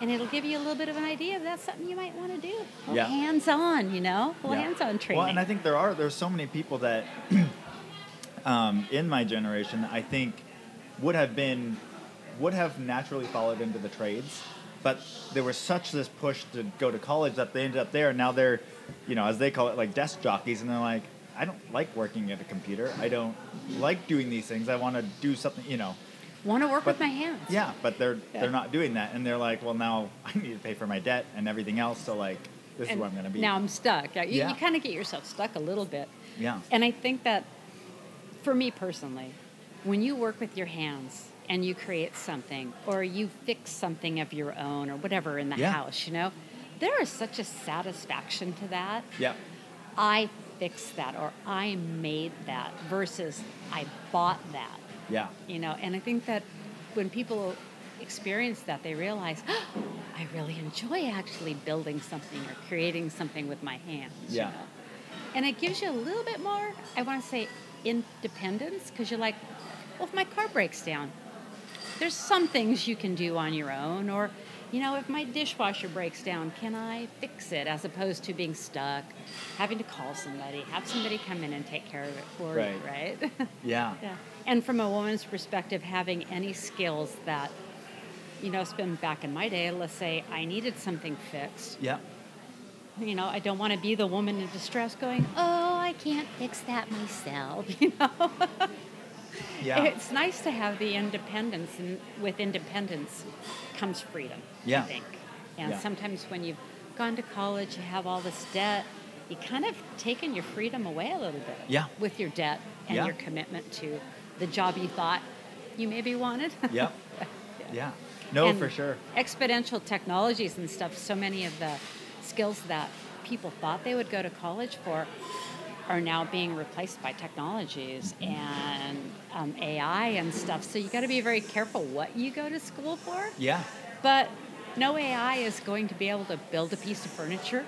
And it'll give you a little bit of an idea if that's something you might want to do. Well, Yeah. Hands on, you know? Well, Yeah. hands on training. Well, and I think there are there's so many people that um, in my generation I think would have been would have naturally followed into the trades, but there was such this push to go to college that they ended up there. And now they're, you know, as they call it, like desk jockeys, and they're like, I don't like working at a computer. I don't like doing these things. I want to do something, you know. want to work but- with my hands. Yeah, but they're Yeah. they're not doing that, and they're like, well, now I need to pay for my debt and everything else. So like, this And is where I'm going to be. Now I'm stuck. Yeah, You, Yeah. you kind of get yourself stuck a little bit. yeah. And I think that for me personally, when you work with your hands and you create something or you fix something of your own or whatever in the Yeah. house, you know, there is such a satisfaction to that. Yeah. I fixed that or I made that versus I bought that, Yeah. you know, and I think that when people experience that, they realize, I really enjoy actually building something or creating something with my hands. you Yeah. know? And it gives you a little bit more, I want to say, independence because you're like, well, if my car breaks down, there's some things you can do on your own. Or, you know, if my dishwasher breaks down, can I fix it as opposed to being stuck, having to call somebody, have somebody come in and take care of it for you, right? Yeah. yeah. And from a woman's perspective, having any skills that, you know, it's been back in my day, let's say I needed something fixed Yeah. you know, I don't want to be the woman in distress going, oh, I can't fix that myself, you know. Yeah. It's nice to have the independence, and with independence comes freedom, Yeah. I think. And Yeah. sometimes when you've gone to college, you have all this debt, you kind of taken your freedom away a little bit Yeah. with your debt and Yeah. your commitment to the job you thought you maybe wanted. Yep. Yeah. No, And for sure. Exponential technologies and stuff, so many of the skills that people thought they would go to college for are now being replaced by technologies and um, AI and stuff. So you got to be very careful what you go to school for. Yeah. But no AI is going to be able to build a piece of furniture,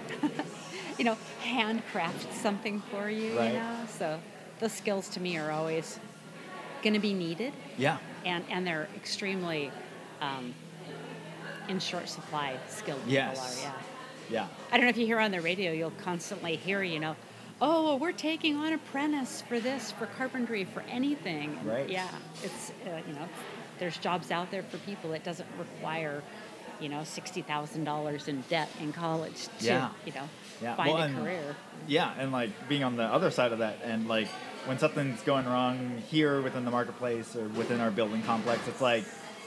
you know, handcraft something for you, Right. you know. So those skills to me are always going to be needed Yeah. and and they're extremely um, in short supply skilled people are yeah Yeah. i don't know if you hear on the radio you'll constantly hear you know oh well, we're taking on apprentice for this for carpentry for anything And Right. yeah it's uh, you know there's jobs out there for people it doesn't require you know, sixty thousand dollars in debt in college to, Yeah. you know, Yeah. find Well, a and- career. Yeah, and like being on the other side of that, and like when something's going wrong here within the marketplace or within our building complex, it's like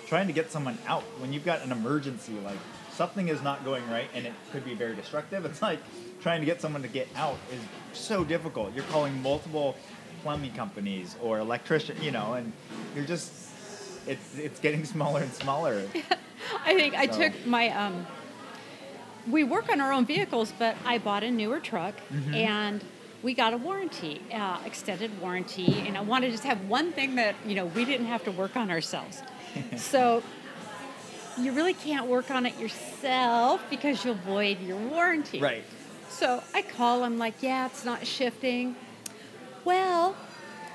trying to get someone out when you've got an emergency, like something is not going right and it could be very destructive. It's like trying to get someone to get out is so difficult. You're calling multiple plumbing companies or electrician, you know, and you're just it's it's getting smaller and smaller. I think I took my um we work on our own vehicles, but I bought a newer truck Mm-hmm. and we got a warranty, uh, extended warranty, and I wanted to just have one thing that you know we didn't have to work on ourselves. so you really can't work on it yourself because you'll void your warranty. right. So I call him like, yeah, it's not shifting. Well,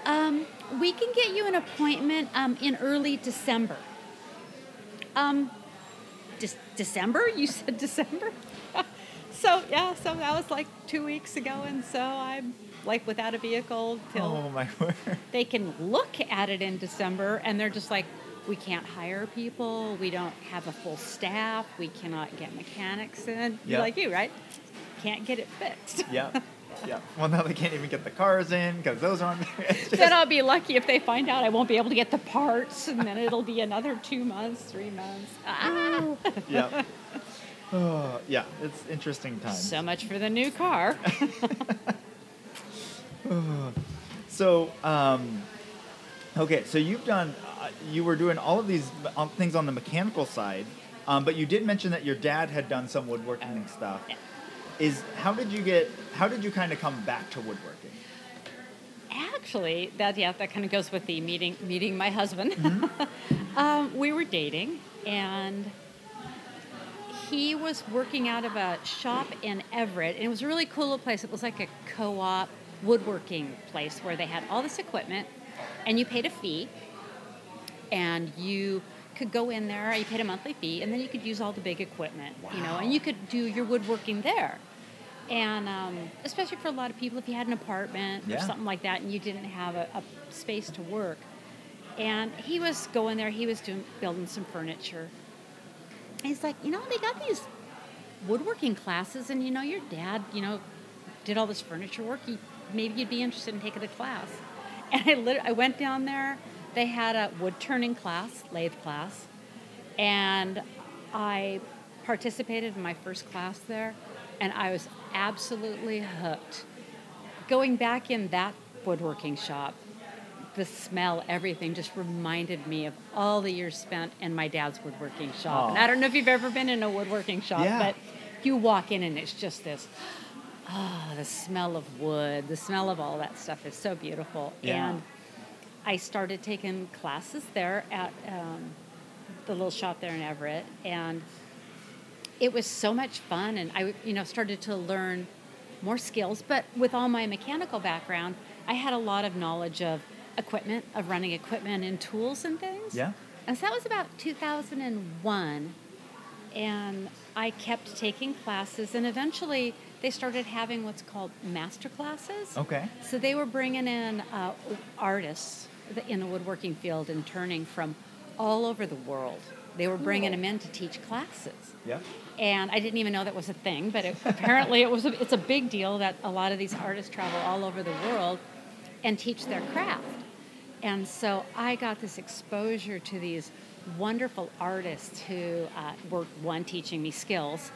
um, we can get you an appointment um, in early December. Um, De- December? You said December? so yeah, so that was like two weeks ago, and so I'm like without a vehicle till Oh my word. they can look at it in December, and they're just like, we can't hire people, we don't have a full staff, we cannot get mechanics in. Yeah. Like you, right? Can't get it fixed. Yeah. Yeah. Well, now they can't even get the cars in because those aren't there. It's just- then I'll be lucky if they find out I won't be able to get the parts, and then it'll be another two months, three months. Ah. yeah. Oh, yeah, it's interesting times. So much for the new car. So, um, okay, so you've done, uh, you were doing all of these um, things on the mechanical side, um, but you did mention that your dad had done some woodworking and stuff. Yeah. Is how did you get? How did you kind of come back to woodworking? Actually, that yeah, that kind of goes with the meeting meeting my husband. Mm-hmm. um, we were dating, and he was working out of a shop in Everett, and it was a really cool little place. It was like a co-op woodworking place where they had all this equipment, and you paid a fee, and you could go in there. You paid a monthly fee, and then you could use all the big equipment, you know, and you could do your woodworking there. And um, especially for a lot of people, if you had an apartment Yeah. or something like that, and you didn't have a, a space to work, and he was going there. He was doing building some furniture. And he's like, you know, they got these woodworking classes, and you know, your dad, you know, did all this furniture work. You, maybe you'd be interested in taking a class. And I lit- I went down there. They had a wood turning class, lathe class, and I participated in my first class there, and I was absolutely hooked. Going back in that woodworking shop, the smell, everything just reminded me of all the years spent in my dad's woodworking shop. And I don't know if you've ever been in a woodworking shop, Yeah. but you walk in and it's just this oh, the smell of wood, the smell of all that stuff is so beautiful. Yeah. And I started taking classes there at um, the little shop there in Everett, and it was so much fun. And I, you know, started to learn more skills. But with all my mechanical background, I had a lot of knowledge of equipment, of running equipment and tools and things. Yeah. And so that was about 2001. And I kept taking classes, and eventually they started having what's called master classes. Okay. So they were bringing in uh, artists in the woodworking field and turning from all over the world. They were bringing Cool. them in to teach classes. Yeah. And I didn't even know that was a thing, but it, apparently it was. A, it's a big deal that a lot of these artists travel all over the world and teach their craft. And so I got this exposure to these wonderful artists who uh, were one teaching me skills,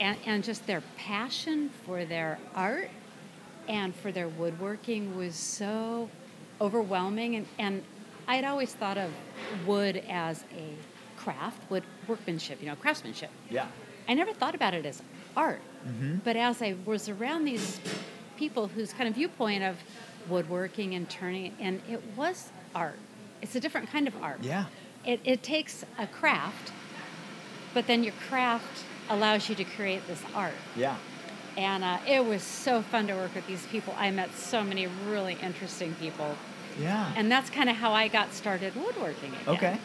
and, and just their passion for their art and for their woodworking was so overwhelming. And, and I had always thought of wood as a craft, wood workmanship, you know, craftsmanship. Yeah. I never thought about it as art. Mhm. But as I was around these people whose kind of viewpoint of woodworking and turning, and it was art. It's a different kind of art. Yeah. It, it takes a craft, but then your craft allows you to create this art. Yeah. And uh, it was so fun to work with these people. I met so many really interesting people. Yeah. And that's kind of how I got started woodworking again. Okay.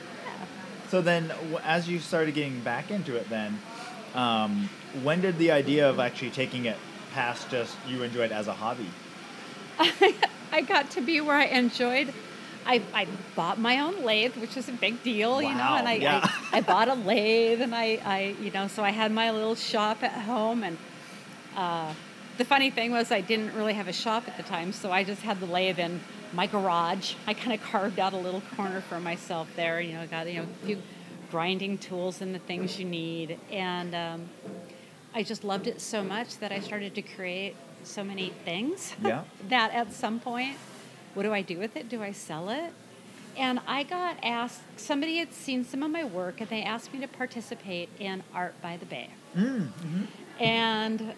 So then, as you started getting back into it, then, um, when did the idea of actually taking it past just you enjoy it as a hobby? I got to be where I enjoyed I, I bought my own lathe, which was a big deal, you know, and I, yeah. I, I bought a lathe and I, I, you know, so I had my little shop at home. And uh, the funny thing was, I didn't really have a shop at the time, so I just had the lathe in my garage. I kind of carved out a little corner for myself there, you know, got, you know, a few grinding tools and the things you need. And um, I just loved it so much that I started to create so many things Yeah. that at some point, what do I do with it? Do I sell it? And I got asked, somebody had seen some of my work and they asked me to participate in Art by the Bay. Mm, And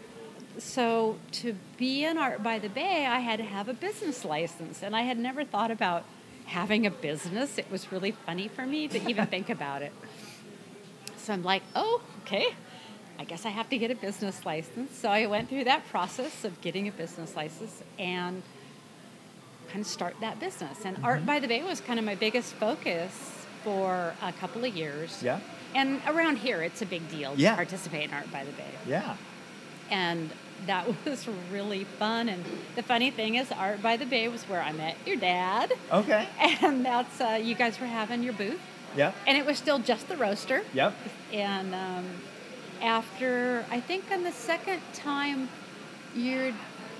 so to be in Art by the Bay, I had to have a business license. And I had never thought about having a business. It was really funny for me to even think about it. So I'm like, oh, okay. I guess I have to get a business license. So I went through that process of getting a business license and kind of start that business. And Art by the Bay was kind of my biggest focus for a couple of years. Yeah. And around here, it's a big deal Yeah. to participate in Art by the Bay. Yeah. And that was really fun. And the funny thing is, Art by the Bay was where I met your dad. Okay. And that's, uh, you guys were having your booth. Yeah. And it was still just the roaster. Yep. And um, after, I think on the second time you're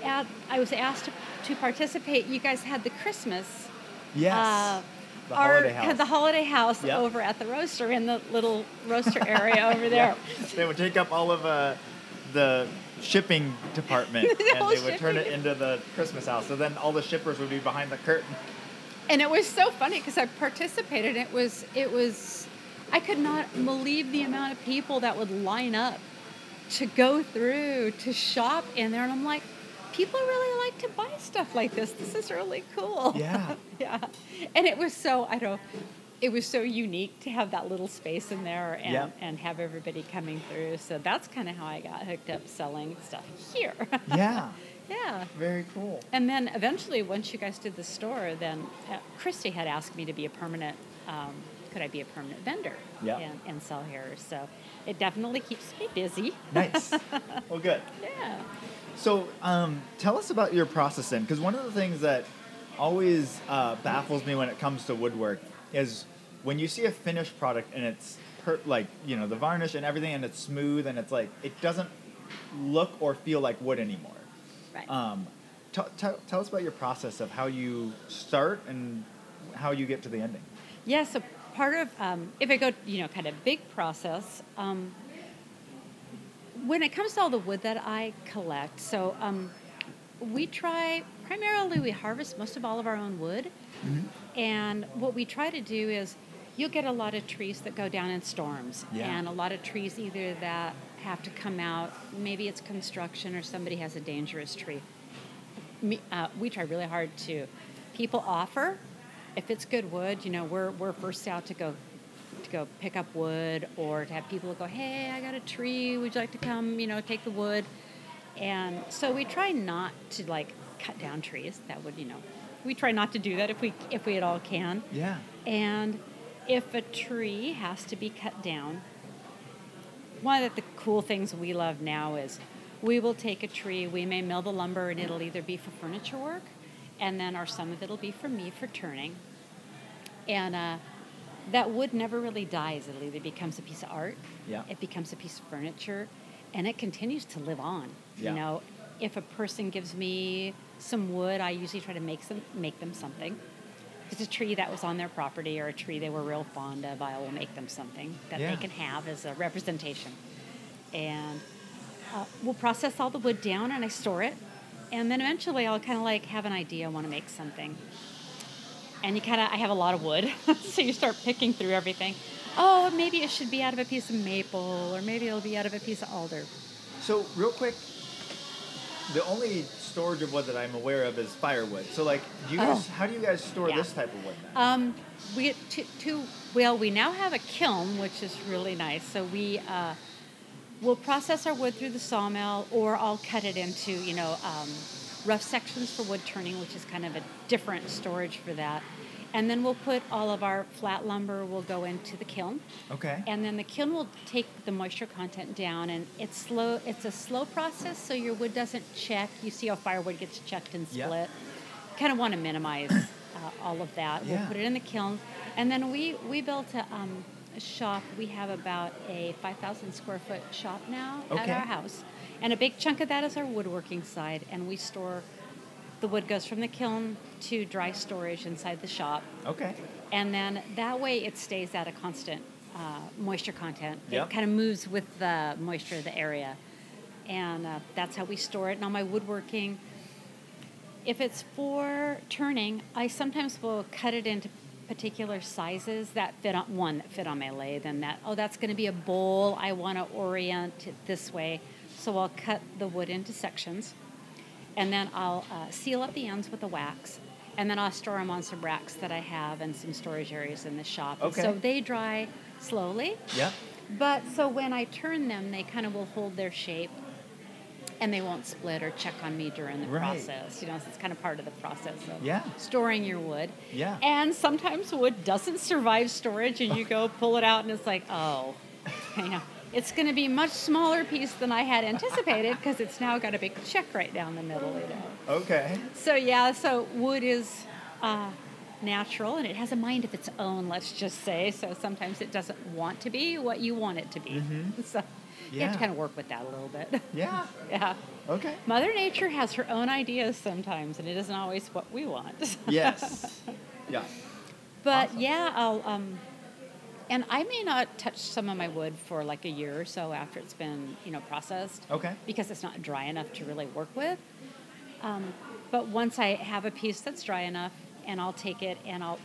at, I was asked to, to participate, you guys had the Christmas. Yes. uh, the art- holiday house. Had the holiday house Yep. over at the roaster in the little roaster area over there. Yeah. They would take up all of uh, the shipping department The and they would turn it into the Christmas house. So then all the shippers would be behind the curtain. and it was so funny because I participated. It was it was I could not believe the amount of people that would line up to go through to shop in there, and I'm like, people really like to buy stuff like this. This is really cool. Yeah. yeah, and it was so I don't. It was so unique to have that little space in there and, Yep. and have everybody coming through. So that's kind of how I got hooked up selling stuff here. Yeah. yeah. Very cool. And then eventually, once you guys did the store, then uh, Christy had asked me to be a permanent. Um, could I be a permanent vendor Yeah. and, and sell here? So it definitely keeps me busy. Nice. well, good. Yeah. So, um, tell us about your process then, because one of the things that always uh, baffles me when it comes to woodwork is when you see a finished product and it's per- like you know the varnish and everything and it's smooth and it's like it doesn't look or feel like wood anymore. Right. Um, t- t- tell us about your process of how you start and how you get to the ending. Yeah, so part of, um, if I go, you know, kind of big process, um, when it comes to all the wood that I collect, so um, we try, primarily we harvest most of all of our own wood. And what we try to do is you'll get a lot of trees that go down in storms Yeah. and a lot of trees either that have to come out, maybe it's construction or somebody has a dangerous tree. Me, uh, we try really hard to people offer if it's good wood you know we're, we're first out to go to go pick up wood or to have people go hey i got a tree would you like to come you know take the wood and so we try not to like cut down trees that would you know we try not to do that if we if we at all can Yeah. and if a tree has to be cut down, one of the cool things we love now is we will take a tree, we may mill the lumber, and it'll either be for furniture work, and then or some of it'll be for me for turning. And uh, that wood never really dies. It either becomes a piece of art, Yeah. it becomes a piece of furniture, and it continues to live on. Yeah. You know, if a person gives me some wood, I usually try to make some make them something. If it's a tree that was on their property or a tree they were real fond of, I will make them something that Yeah. they can have as a representation. And uh, we'll process all the wood down and I store it. And then eventually I'll kind of like have an idea, I want to make something. And you kind of, I have a lot of wood. so you start picking through everything. Oh, maybe it should be out of a piece of maple, or maybe it'll be out of a piece of alder. So, real quick, the only storage of wood that I'm aware of is firewood. So, like, do you guys, Oh. how do you guys store Yeah. this type of wood then? Um, we get two, two, well, we now have a kiln, which is really nice. So we uh, will process our wood through the sawmill, or I'll cut it into, you know, um, rough sections for wood turning, which is kind of a different storage for that. And then we'll put all of our flat lumber will go into the kiln, okay. and then the kiln will take the moisture content down. And it's slow. It's a slow process, so your wood doesn't check. You see how firewood gets checked and split. Kind of want to minimize uh, all of that. Yeah. We'll put it in the kiln, and then we we built a, um, a shop. We have about a 5,000 square foot shop now Okay. at our house, and a big chunk of that is our woodworking side, and we store. The wood goes from the kiln to dry storage inside the shop, Okay. and then that way it stays at a constant uh, moisture content. Yep. It kind of moves with the moisture of the area, and uh, that's how we store it. And on my woodworking, if it's for turning, I sometimes will cut it into particular sizes that fit on one that fit on my lathe, and that oh that's going to be a bowl. I want to orient it this way, so I'll cut the wood into sections, and then I'll uh, seal up the ends with the wax, and then I'll store them on some racks that I have and some storage areas in the shop. Okay. so they dry slowly, Yep. but so when I turn them, they kind of will hold their shape and they won't split or check on me during the Right. process. You know, so it's kind of part of the process of Yeah. storing your wood. Yeah. And sometimes wood doesn't survive storage and you go pull it out and it's like, oh, you know, it's going to be a much smaller piece than I had anticipated because it's now got a big check right down the middle, you know. Okay. So yeah, so wood is uh, natural and it has a mind of its own. Let's just say. So sometimes it doesn't want to be what you want it to be. Mm-hmm. So you have to kind of work with that a little bit. Yeah. yeah. Okay. Mother Nature has her own ideas sometimes, and it isn't always what we want. Yes. yeah. But Awesome. yeah, I'll um, and I may not touch some of my wood for like a year or so after it's been you know processed. Okay. Because it's not dry enough to really work with. Um, but once I have a piece that's dry enough, and I'll take it and I'll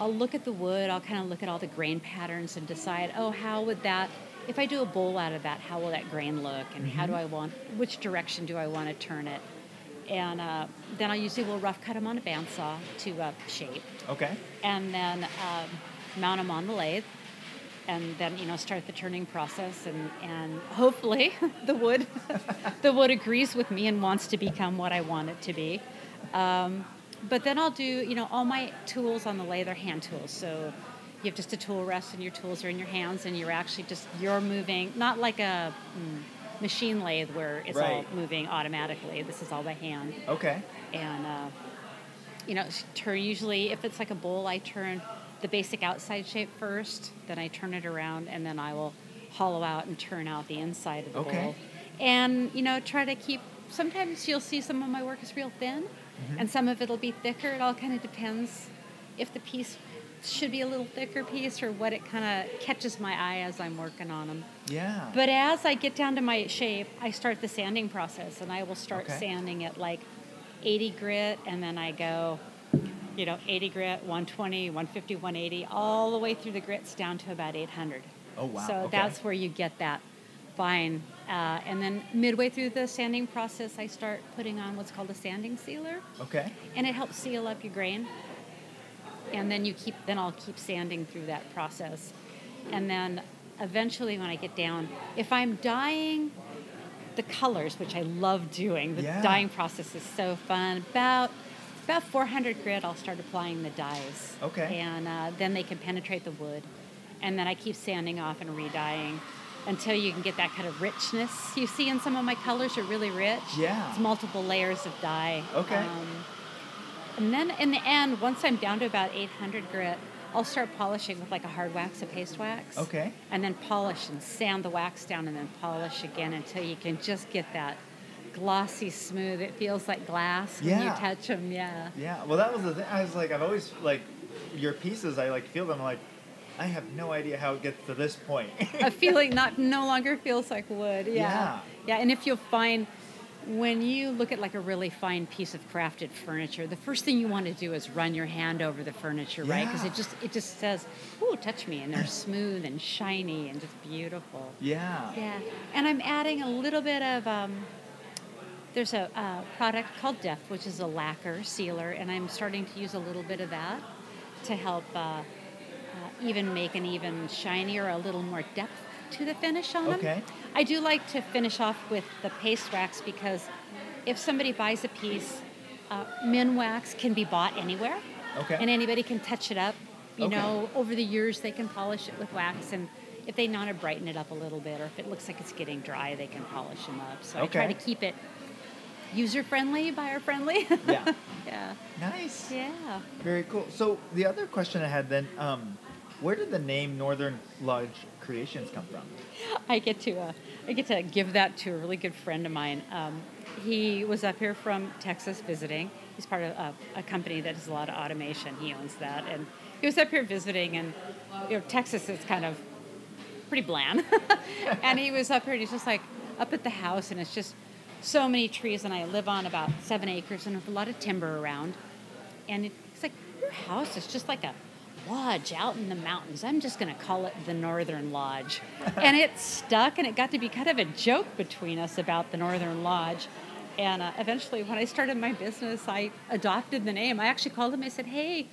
I'll look at the wood. I'll kind of look at all the grain patterns and decide, oh, how would that? If I do a bowl out of that, how will that grain look? And how do I want? Which direction do I want to turn it? And uh, then I usually will rough cut them on a bandsaw to uh, shape Okay. and then um, mount them on the lathe and then you know start the turning process and, and hopefully the wood the wood agrees with me and wants to become what I want it to be. Um, but then I'll do you know all my tools on the lathe are hand tools. So you have just a tool rest and your tools are in your hands and you're actually just you're moving not like a mm, machine lathe where it's all moving automatically. This is all by hand. Okay. and uh, you know turn usually if it's like a bowl i turn the basic outside shape first then i turn it around and then i will hollow out and turn out the inside of the Okay. bowl and you know try to keep sometimes you'll see some of my work is real thin mm-hmm. and some of it'll be thicker it all kind of depends if the piece should be a little thicker piece or what it kind of catches my eye as i'm working on them Yeah. but as I get down to my shape, I start the sanding process, and I will start Okay. sanding at like 80 grit, and then I go, you know, 80 grit, 120, 150, 180, all the way through the grits down to about 800. Oh, wow. So Okay. that's where you get that fine. Uh, and then midway through the sanding process, I start putting on what's called a sanding sealer okay. and it helps seal up your grain. And then you keep, then I'll keep sanding through that process, and then eventually when I get down, if I'm dyeing the colors, which I love doing, the Yeah. dyeing process is so fun. About about 400 grit, I'll start applying the dyes. Okay. And uh, then they can penetrate the wood, and then I keep sanding off and re-dyeing until you can get that kind of richness you see in some of my colors are really rich. Yeah. It's multiple layers of dye. Okay. Um, and then in the end, once I'm down to about 800 grit, I'll start polishing with like a hard wax, a paste wax. Okay. And then polish and sand the wax down and then polish again until you can just get that glossy smooth. It feels like glass when you touch them. Yeah. Yeah. Well, that was the thing. I was like, I've always like your pieces. I like feel them. Like, I have no idea how it gets to this point. a feeling not no longer feels like wood. Yeah. Yeah. Yeah, and if you'll find when you look at like a really fine piece of crafted furniture, the first thing you want to do is run your hand over the furniture, right? Because it just it just says, "Ooh, touch me," and they're smooth and shiny and just beautiful. yeah. Yeah, and I'm adding a little bit of. Um, there's a uh, product called Deft, which is a lacquer sealer, and I'm starting to use a little bit of that to help uh, uh, even make an even shinier, a little more depth to the finish on them. Okay. I do like to finish off with the paste wax because if somebody buys a piece, uh, Minwax can be bought anywhere, Okay. and anybody can touch it up. You Okay. know, over the years they can polish it with wax, and if they want to brighten it up a little bit, or if it looks like it's getting dry, they can polish them up. So I try to keep it user friendly, buyer friendly. Yeah. yeah. Nice. Yeah. Very cool. So the other question I had then, um, where did the name Northern Lodge Creations come from? I get to uh, I get to give that to a really good friend of mine. Um, he was up here from Texas visiting. He's part of a, a company that does a lot of automation. He owns that, and he was up here visiting. And you know, Texas is kind of pretty bland. and he was up here, and he's just like up at the house, and it's just so many trees. And I live on about seven acres, and with a lot of timber around. And it's like your house is just like a lodge out in the mountains. I'm just going to call it the Northern Lodge. and it stuck, and it got to be kind of a joke between us about the Northern Lodge. And uh, eventually, when I started my business, I adopted the name. I actually called him. I said, "Hey,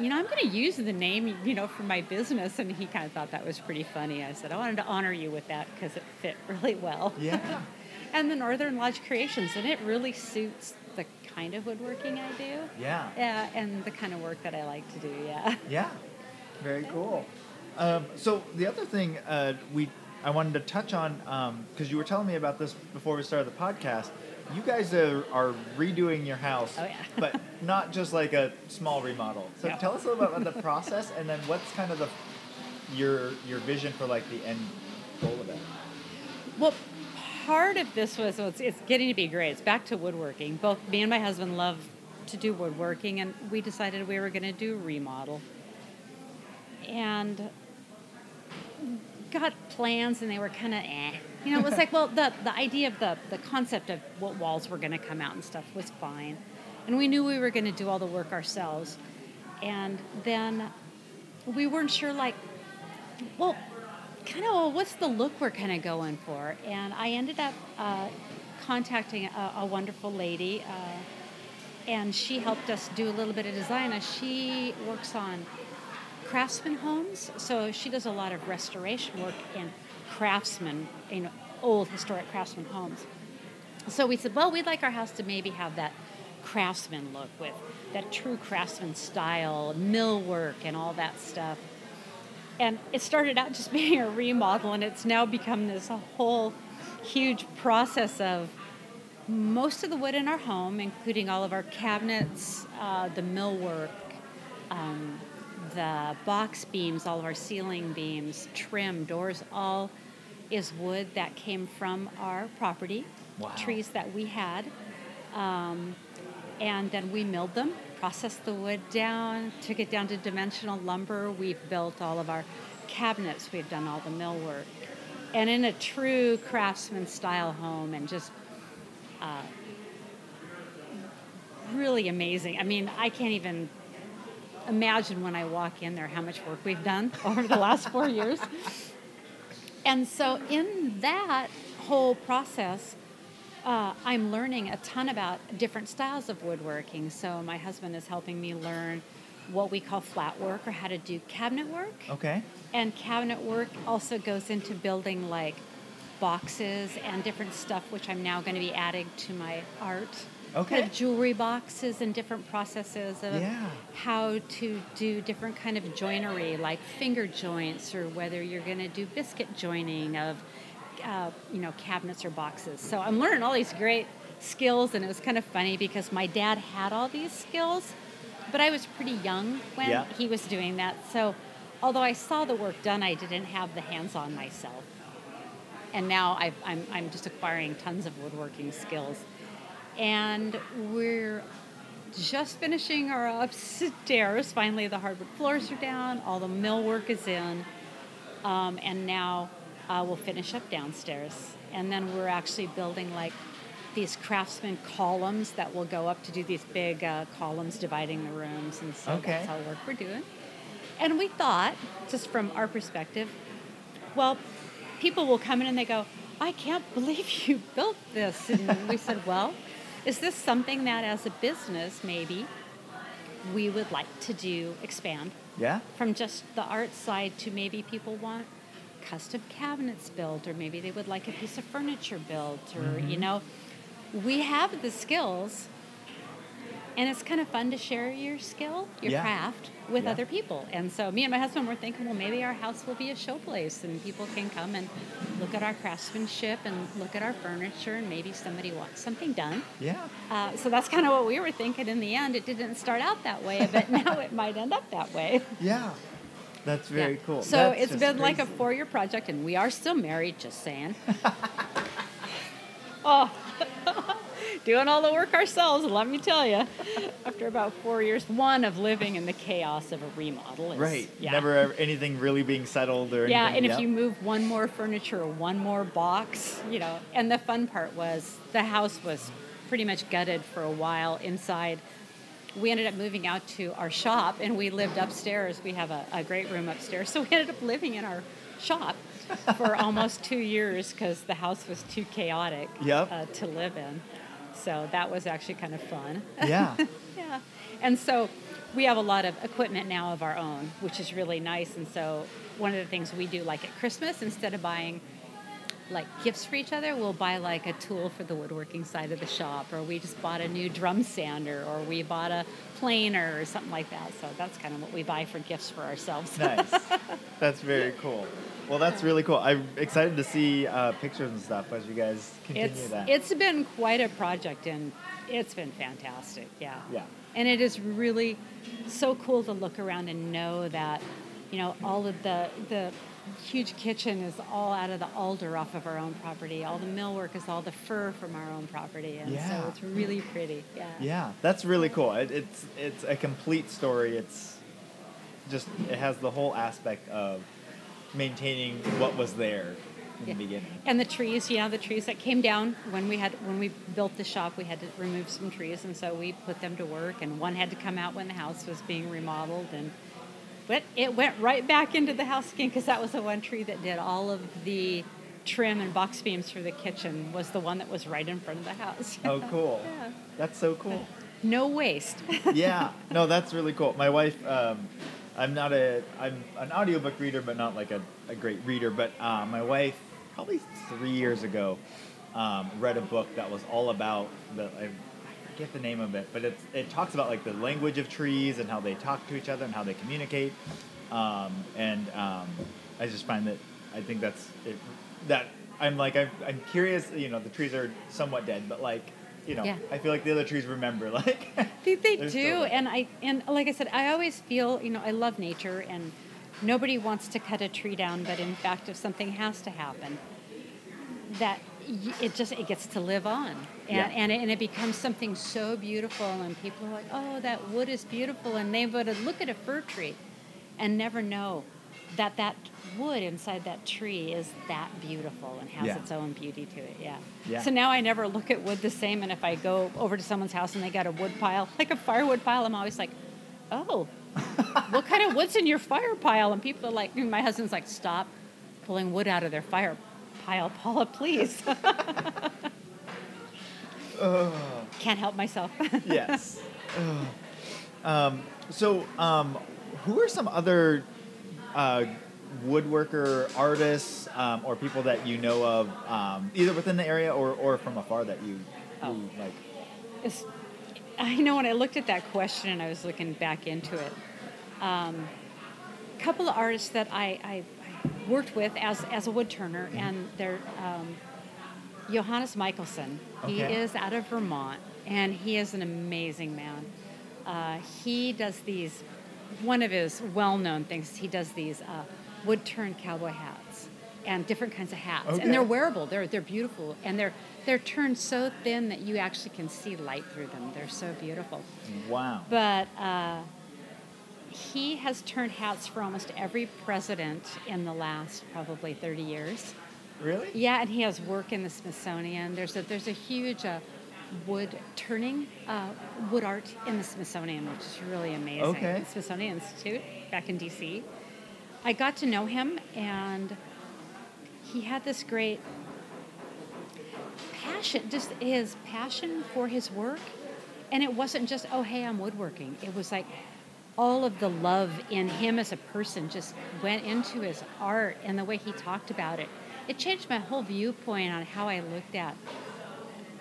you know, I'm going to use the name, you know, for my business." And he kind of thought that was pretty funny. I said, "I wanted to honor you with that because it fit really well." Yeah. and the Northern Lodge Creations, and it really suits the kind of woodworking I do. Yeah. Yeah, and the kind of work that I like to do. Yeah. Yeah. Very cool. Um, so the other thing uh, we I wanted to touch on because you were telling me about this before we started the podcast. You guys are, are redoing your house, Oh, yeah. but not just like a small remodel. So No. tell us a little bit about the process, and then what's kind of the your your vision for like the end goal of it. Well, part of this was well, it's, it's getting to be great. It's back to woodworking. Both me and my husband love to do woodworking, and we decided we were going to do a remodel. And got plans, and they were kind of eh. You know, it was like, well, the the idea of the the concept of what walls were going to come out and stuff was fine, and we knew we were going to do all the work ourselves. And then we weren't sure, like, well, kind of what's the look we're kind of going for? And i ended up uh, contacting a, a wonderful lady uh, and she helped us do a little bit of design. Uh, she works on craftsman homes so she does a lot of restoration work in craftsman you know old historic craftsman homes. So we said well we'd like our house to maybe have that craftsman look with that true craftsman style millwork and all that stuff and it started out just being a remodel and it's now become this whole huge process of most of the wood in our home including all of our cabinets uh, the millwork um, the box beams all of our ceiling beams trim doors all is wood that came from our property Wow. trees that we had um, and then we milled them, processed the wood down, took it down to dimensional lumber. We've built all of our cabinets. We've done all the millwork, and in a true craftsman style home, and just uh, really amazing. I mean, I can't even imagine when I walk in there how much work we've done over the last four years. And so, in that whole process, uh, I'm learning a ton about different styles of woodworking. So my husband is helping me learn what we call flat work or how to do cabinet work. Okay. And cabinet work also goes into building like boxes and different stuff, which I'm now going to be adding to my art. Okay. Kind of jewelry boxes and different processes of Yeah. how to do different kind of joinery, like finger joints, or whether you're going to do biscuit joining of, uh, you know, cabinets or boxes. So I'm learning all these great skills, and it was kind of funny because my dad had all these skills, but I was pretty young when Yeah. he was doing that. So although I saw the work done, I didn't have the hands-on myself. And now I've, I'm, I'm just acquiring tons of woodworking skills. And we're just finishing our upstairs. Finally, the hardwood floors are down, all the millwork is in, um, and now uh, we'll finish up downstairs. And then we're actually building like these craftsman columns that will go up to do these big uh, columns dividing the rooms, and so Okay. that's how work we're doing. And we thought, just from our perspective, well, people will come in and they go, I can't believe you built this. And we said, well, is this something that as a business maybe we would like to do expand Yeah. from just the art side to maybe people want custom cabinets built or maybe they would like a piece of furniture built or you know we have the skills and it's kind of fun to share your skill, your Yeah. craft with Yeah. other people. And so me and my husband were thinking, well, maybe our house will be a showplace and people can come and look at our craftsmanship and look at our furniture and maybe somebody wants something done. Yeah. Uh, so that's kind of what we were thinking in the end. It didn't start out that way, but now it might end up that way. Yeah. That's very Yeah. cool. So That's it's been like a four year project, and we are still married, just saying. oh, doing all the work ourselves, let me tell you. After about four years, one of living in the chaos of a remodel. Is, Right. Yeah. Never ever, anything really being settled or Yeah, anything. and if you move one more furniture or one more box, you know, and the fun part was the house was pretty much gutted for a while inside. We ended up moving out to our shop and we lived upstairs. We have a, a great room upstairs. So we ended up living in our shop for almost two years because the house was too chaotic Yep. uh, to live in. So that was actually kind of fun. Yeah. Yeah. And so we have a lot of equipment now of our own, which is really nice. And so one of the things we do, like at Christmas, instead of buying like gifts for each other, we'll buy like a tool for the woodworking side of the shop, or we just bought a new drum sander, or we bought a planer, or something like that. So that's kind of what we buy for gifts for ourselves. nice. That's very cool. Well, that's really cool. I'm excited to see uh, pictures and stuff as you guys continue it's that. it's been quite a project and it's been fantastic yeah Yeah. and it is really so cool to look around and know that you know all of the the huge kitchen is all out of the alder off of our own property all the millwork is all the fir from our own property and Yeah. so it's really pretty yeah Yeah, that's really cool. It, it's it's a complete story. It's just it has the whole aspect of maintaining what was there in Yeah. the beginning. And the trees, you know, the trees that came down when we had when we built the shop, we had to remove some trees, and so we put them to work. And one had to come out when the house was being remodeled, and but it went right back into the house again because that was the one tree that did all of the trim and box beams for the kitchen was the one that was right in front of the house. Oh, cool. Yeah. That's so cool. No waste. yeah, no, that's really cool. My wife, um, I'm not a, I'm an audiobook reader, but not like a, a great reader. But uh, my wife, probably three years ago, um, read a book that was all about the, I forget the name of it, but it's, it talks about like the language of trees and how they talk to each other and how they communicate. Um, and um, I just find that I think that's it, that I'm like I'm, I'm curious. You know, the trees are somewhat dead, but like you know, Yeah. I feel like the other trees remember. Like They, they do, and I and like I said, I always feel you know I love nature, and nobody wants to cut a tree down, but in fact, if something has to happen, that it just it gets to live on, and Yeah. and, it, and it becomes something so beautiful, and people are like, oh, that wood is beautiful, and they would look at a fir tree, and never know that that wood inside that tree is that beautiful and has Yeah. its own beauty to it. Yeah. Yeah. So now I never look at wood the same. And if I go over to someone's house and they got a wood pile, like a firewood pile, I'm always like, oh, what kind of wood's in your fire pile? And people are like, my husband's like, stop pulling wood out of their fire pile, Paula, please. Can't help myself. yes. Um, so, um, who are some other uh, woodworker artists um, or people that you know of, um, either within the area or, or from afar that you, Oh. you like? It's- I know when I looked at that question and I was looking back into it, um, a couple of artists that I, I worked with as, as a wood turner, and they're um, Johannes Michelsen. He is out of Vermont, and he is an amazing man. Uh, he does these, one of his well known things, he does these uh, wood turn cowboy hats and different kinds of hats. Okay. And they're wearable, they're, they're beautiful, and they're, they're turned so thin that you actually can see light through them. They're so beautiful. Wow. But uh, he has turned hats for almost every president in the last probably 30 years. really? Yeah, and he has work in the Smithsonian. There's a there's a huge uh, wood turning uh, wood art in the Smithsonian, which is really amazing. Okay. The Smithsonian Institute back in D.C. I got to know him, and he had this great passion, just his passion for his work. And it wasn't just, oh, hey, I'm woodworking. It was like all of the love in him as a person just went into his art and the way he talked about it. It changed my whole viewpoint on how I looked at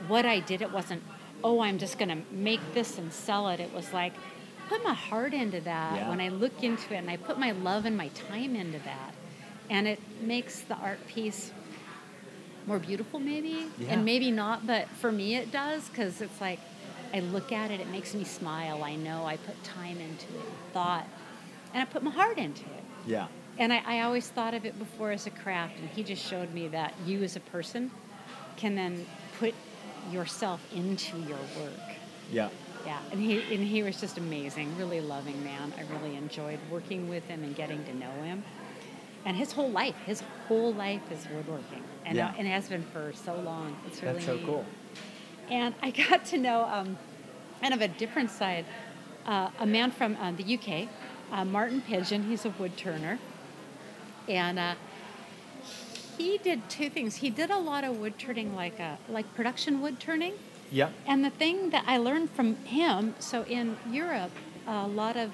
what I did. It wasn't oh, I'm just going to make this and sell it. It was like, put my heart into that Yeah. when I look into it and I put my love and my time into that. And it makes the art piece more beautiful, maybe, Yeah. and maybe not, but for me it does because it's like I look at it, it makes me smile. I know I put time into it, thought, and I put my heart into it. Yeah. And I, I always thought of it before as a craft, and he just showed me that you as a person can then put yourself into your work. Yeah. Yeah, and he and he was just amazing, really loving man. I really enjoyed working with him and getting to know him. And his whole life, his whole life is woodworking, and Yeah. uh, and it has been for so long. It's really That's so neat. cool. And I got to know um, kind of a different side. Uh, a man from uh, the UK, uh, Martin Pigeon. He's a wood turner, and uh, he did two things. He did a lot of wood turning, like uh, like production wood turning. Yeah. And the thing that I learned from him, so in Europe, a lot of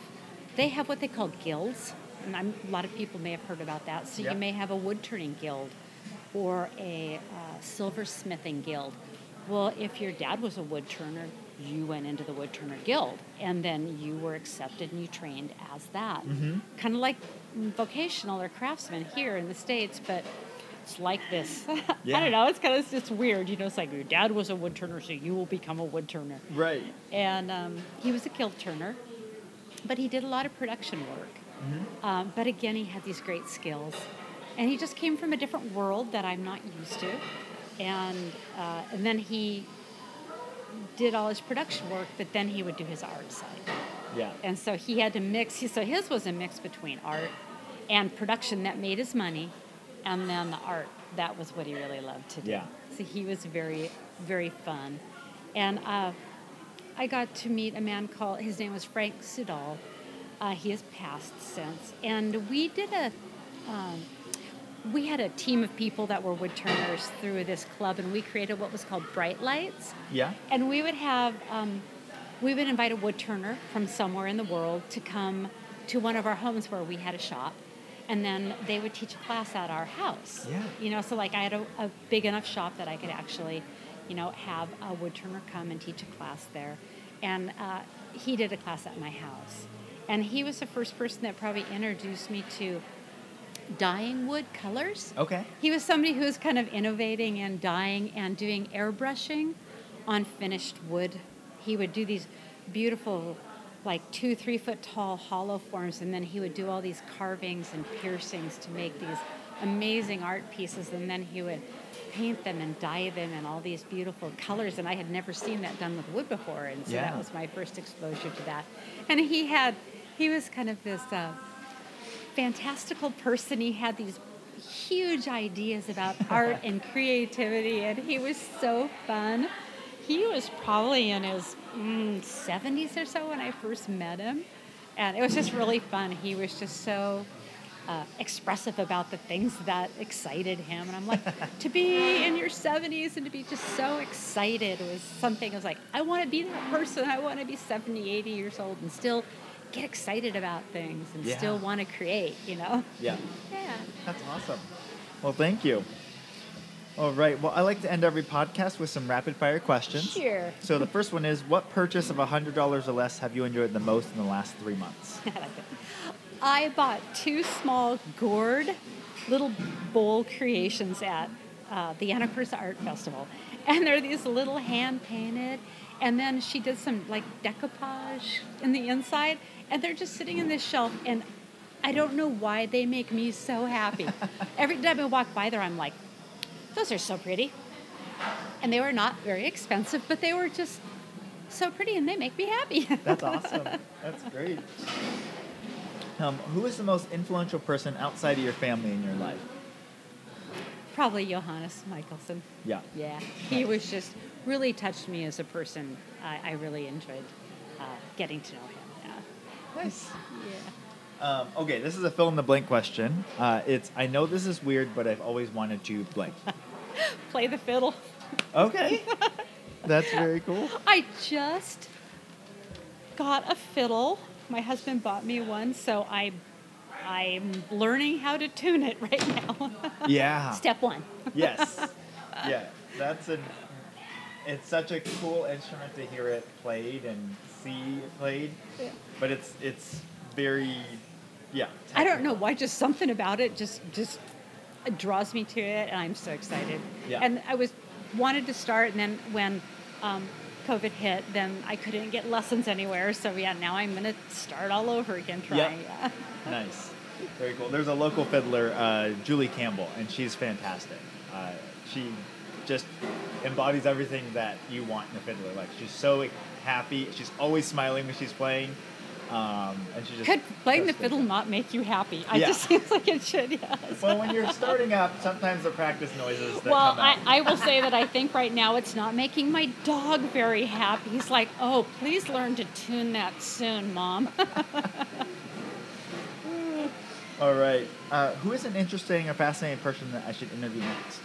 they have what they call guilds, and I'm, a lot of people may have heard about that. So Yeah. you may have a wood turning guild or a uh, silversmithing guild. Well, if your dad was a wood turner, you went into the wood turner guild, and then you were accepted and you trained as that. Mhm. Kind of like vocational or craftsman here in the states, but it's like this. Yeah. I don't know. It's kind of it's weird. You know, it's like your dad was a wood turner, so you will become a wood turner. Right. And um, he was a guild turner, but he did a lot of production work. Um, but again, he had these great skills, and he just came from a different world that I'm not used to. And uh, and then he did all his production work, but then he would do his art side. Yeah. And so he had to mix. So his was a mix between art and production that made his money, and then the art. That was what he really loved to do. Yeah. So he was very, very fun. And uh, I got to meet a man called, his name was Frank Sudol. Uh, he has passed since. And we did a, um, we had a team of people that were wood turners through this club, and we created what was called Bright Lights. Yeah. And we would have, um, we would invite a wood turner from somewhere in the world to come to one of our homes where we had a shop. And then they would teach a class at our house. Yeah. You know, so like I had a, a big enough shop that I could actually, you know, have a wood turner come and teach a class there. And uh, he did a class at my house. And he was the first person that probably introduced me to dyeing wood colors. Okay. He was somebody who was kind of innovating and dyeing and doing airbrushing on finished wood. He would do these beautiful, like two, three foot tall hollow forms, and then he would do all these carvings and piercings to make these amazing art pieces, and then he would paint them and dye them in all these beautiful colors. And I had never seen that done with wood before, and so Yeah. that was my first exposure to that. And he had, he was kind of this. Uh, fantastical person. He had these huge ideas about art and creativity, and he was so fun. He was probably in his mm, 70s or so when I first met him, and it was just really fun. He was just so uh, expressive about the things that excited him, and I'm like, to be in your 70s and to be just so excited was something. I was like, I want to be that person. I want to be 70, 80 years old and still get excited about things and Yeah. still want to create, you know? Yeah. Yeah. That's awesome. Well, thank you. All right. Well, I like to end every podcast with some rapid fire questions. Sure. So the first one is what purchase of $100 or less have you enjoyed the most in the last three months? I bought two small gourd little bowl creations at uh, the Anacortes Art Festival. And they're these little hand painted. And then she did some like decoupage in the inside. And they're just sitting in this shelf. And I don't know why they make me so happy. Every time I walk by there, I'm like, those are so pretty. And they were not very expensive, but they were just so pretty and they make me happy. That's awesome. That's great. Um, who is the most influential person outside of your family in your life? Probably Johannes Michelsen. Yeah. Yeah, he was just really touched me as a person. I, I really enjoyed uh, getting to know him. Yeah. Nice. yeah. Um, okay, this is a fill in the blank question. Uh, it's I know this is weird, but I've always wanted to blank. Play the fiddle. Okay. That's very cool. I just got a fiddle. My husband bought me one, so I I'm learning how to tune it right now. Yeah. Step one. Yes. Yeah. That's an it's such a cool instrument to hear it played and see it played. Yeah. But it's it's very yeah. I don't know why, just something about it just just draws me to it, and I'm so excited. Yeah. And I was wanted to start, and then when um, COVID hit, then I couldn't get lessons anywhere. So yeah, now I'm gonna start all over again, trying. Yeah. Nice. Very cool. There's a local fiddler, uh, Julie Campbell, and she's fantastic. Uh, she just embodies everything that you want in a fiddler. Like she's so happy. She's always smiling when she's playing. Um, and she just Could playing the fiddle not make you happy? I Yeah. just seems like it should. Yes. Well, when you're starting up, sometimes the practice noises that Well, I. I will say that I think right now it's not making my dog very happy. He's like, oh, please learn to tune that soon, Mom. All right. Uh, who is an interesting or fascinating person that I should interview next?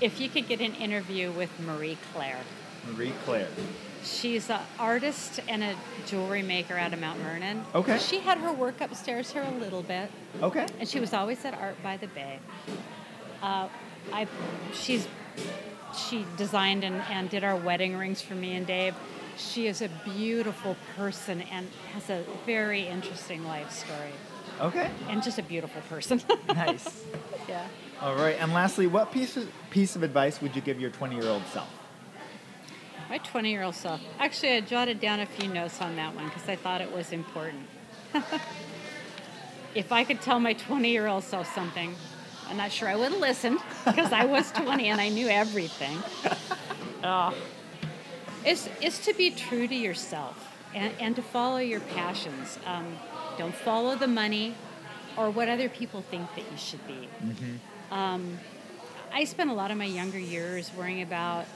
if you could get an interview with Marie Claire. Marie Claire. She's an artist and a jewelry maker out of Mount Vernon. Okay. She had her work upstairs here a little bit, Okay. and she was always at Art by the Bay. Uh, I, she's, she designed and, and did our wedding rings for me and Dave. She is a beautiful person and has a very interesting life story, Okay. and just a beautiful person. Nice. yeah. All right. And lastly, what piece of, piece of advice would you give your 20 year old self? My 20 year old self. Actually, I jotted down a few notes on that one because I thought it was important. if I could tell my 20 year old self something, I'm not sure I would have listened because I was 20 and I knew everything. Oh. It's, it's to be true to yourself and, and to follow your passions. Um, don't follow the money or what other people think that you should be. Um, I spent a lot of my younger years worrying about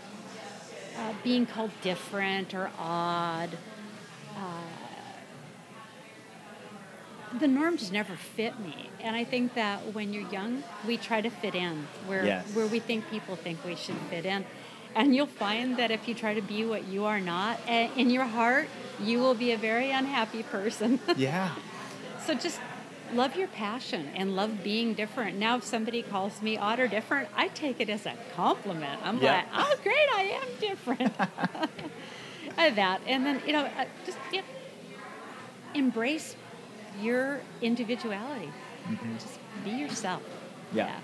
uh, being called different or odd. Uh, the norm just never fit me, and I think that when you're young, we try to fit in where Yes. where we think people think we should fit in, and you'll find that if you try to be what you are not, eh, in your heart, you will be a very unhappy person. Yeah. So just love your passion and love being different. Now, if somebody calls me odd or different, I take it as a compliment. I'm Yeah. like, oh, great, I am different. That, and then you know, uh, just you know, embrace your individuality. Just be yourself. Mm-hmm. Yeah.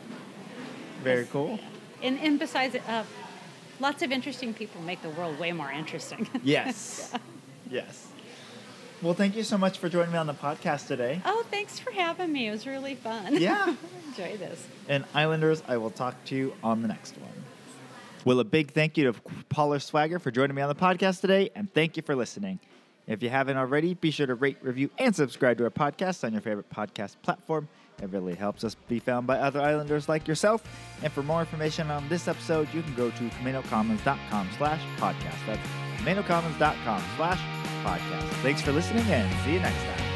Very cool. And and besides, uh, lots of interesting people make the world way more interesting. Yes. Yes. Well, thank you so much for joining me on the podcast today. oh, thanks for having me. It was really fun. Yeah. Enjoy this. And Islanders, I will talk to you on the next one. Well, a big thank you to Paula Swagger for joining me on the podcast today, and thank you for listening. If you haven't already, be sure to rate, review, and subscribe to our podcast on your favorite podcast platform. It really helps us be found by other Islanders like yourself. And for more information on this episode, you can go to CamanoCommons.com slash podcast. That's CamanoCommons.com slash podcast. Thanks for listening, and see you next time.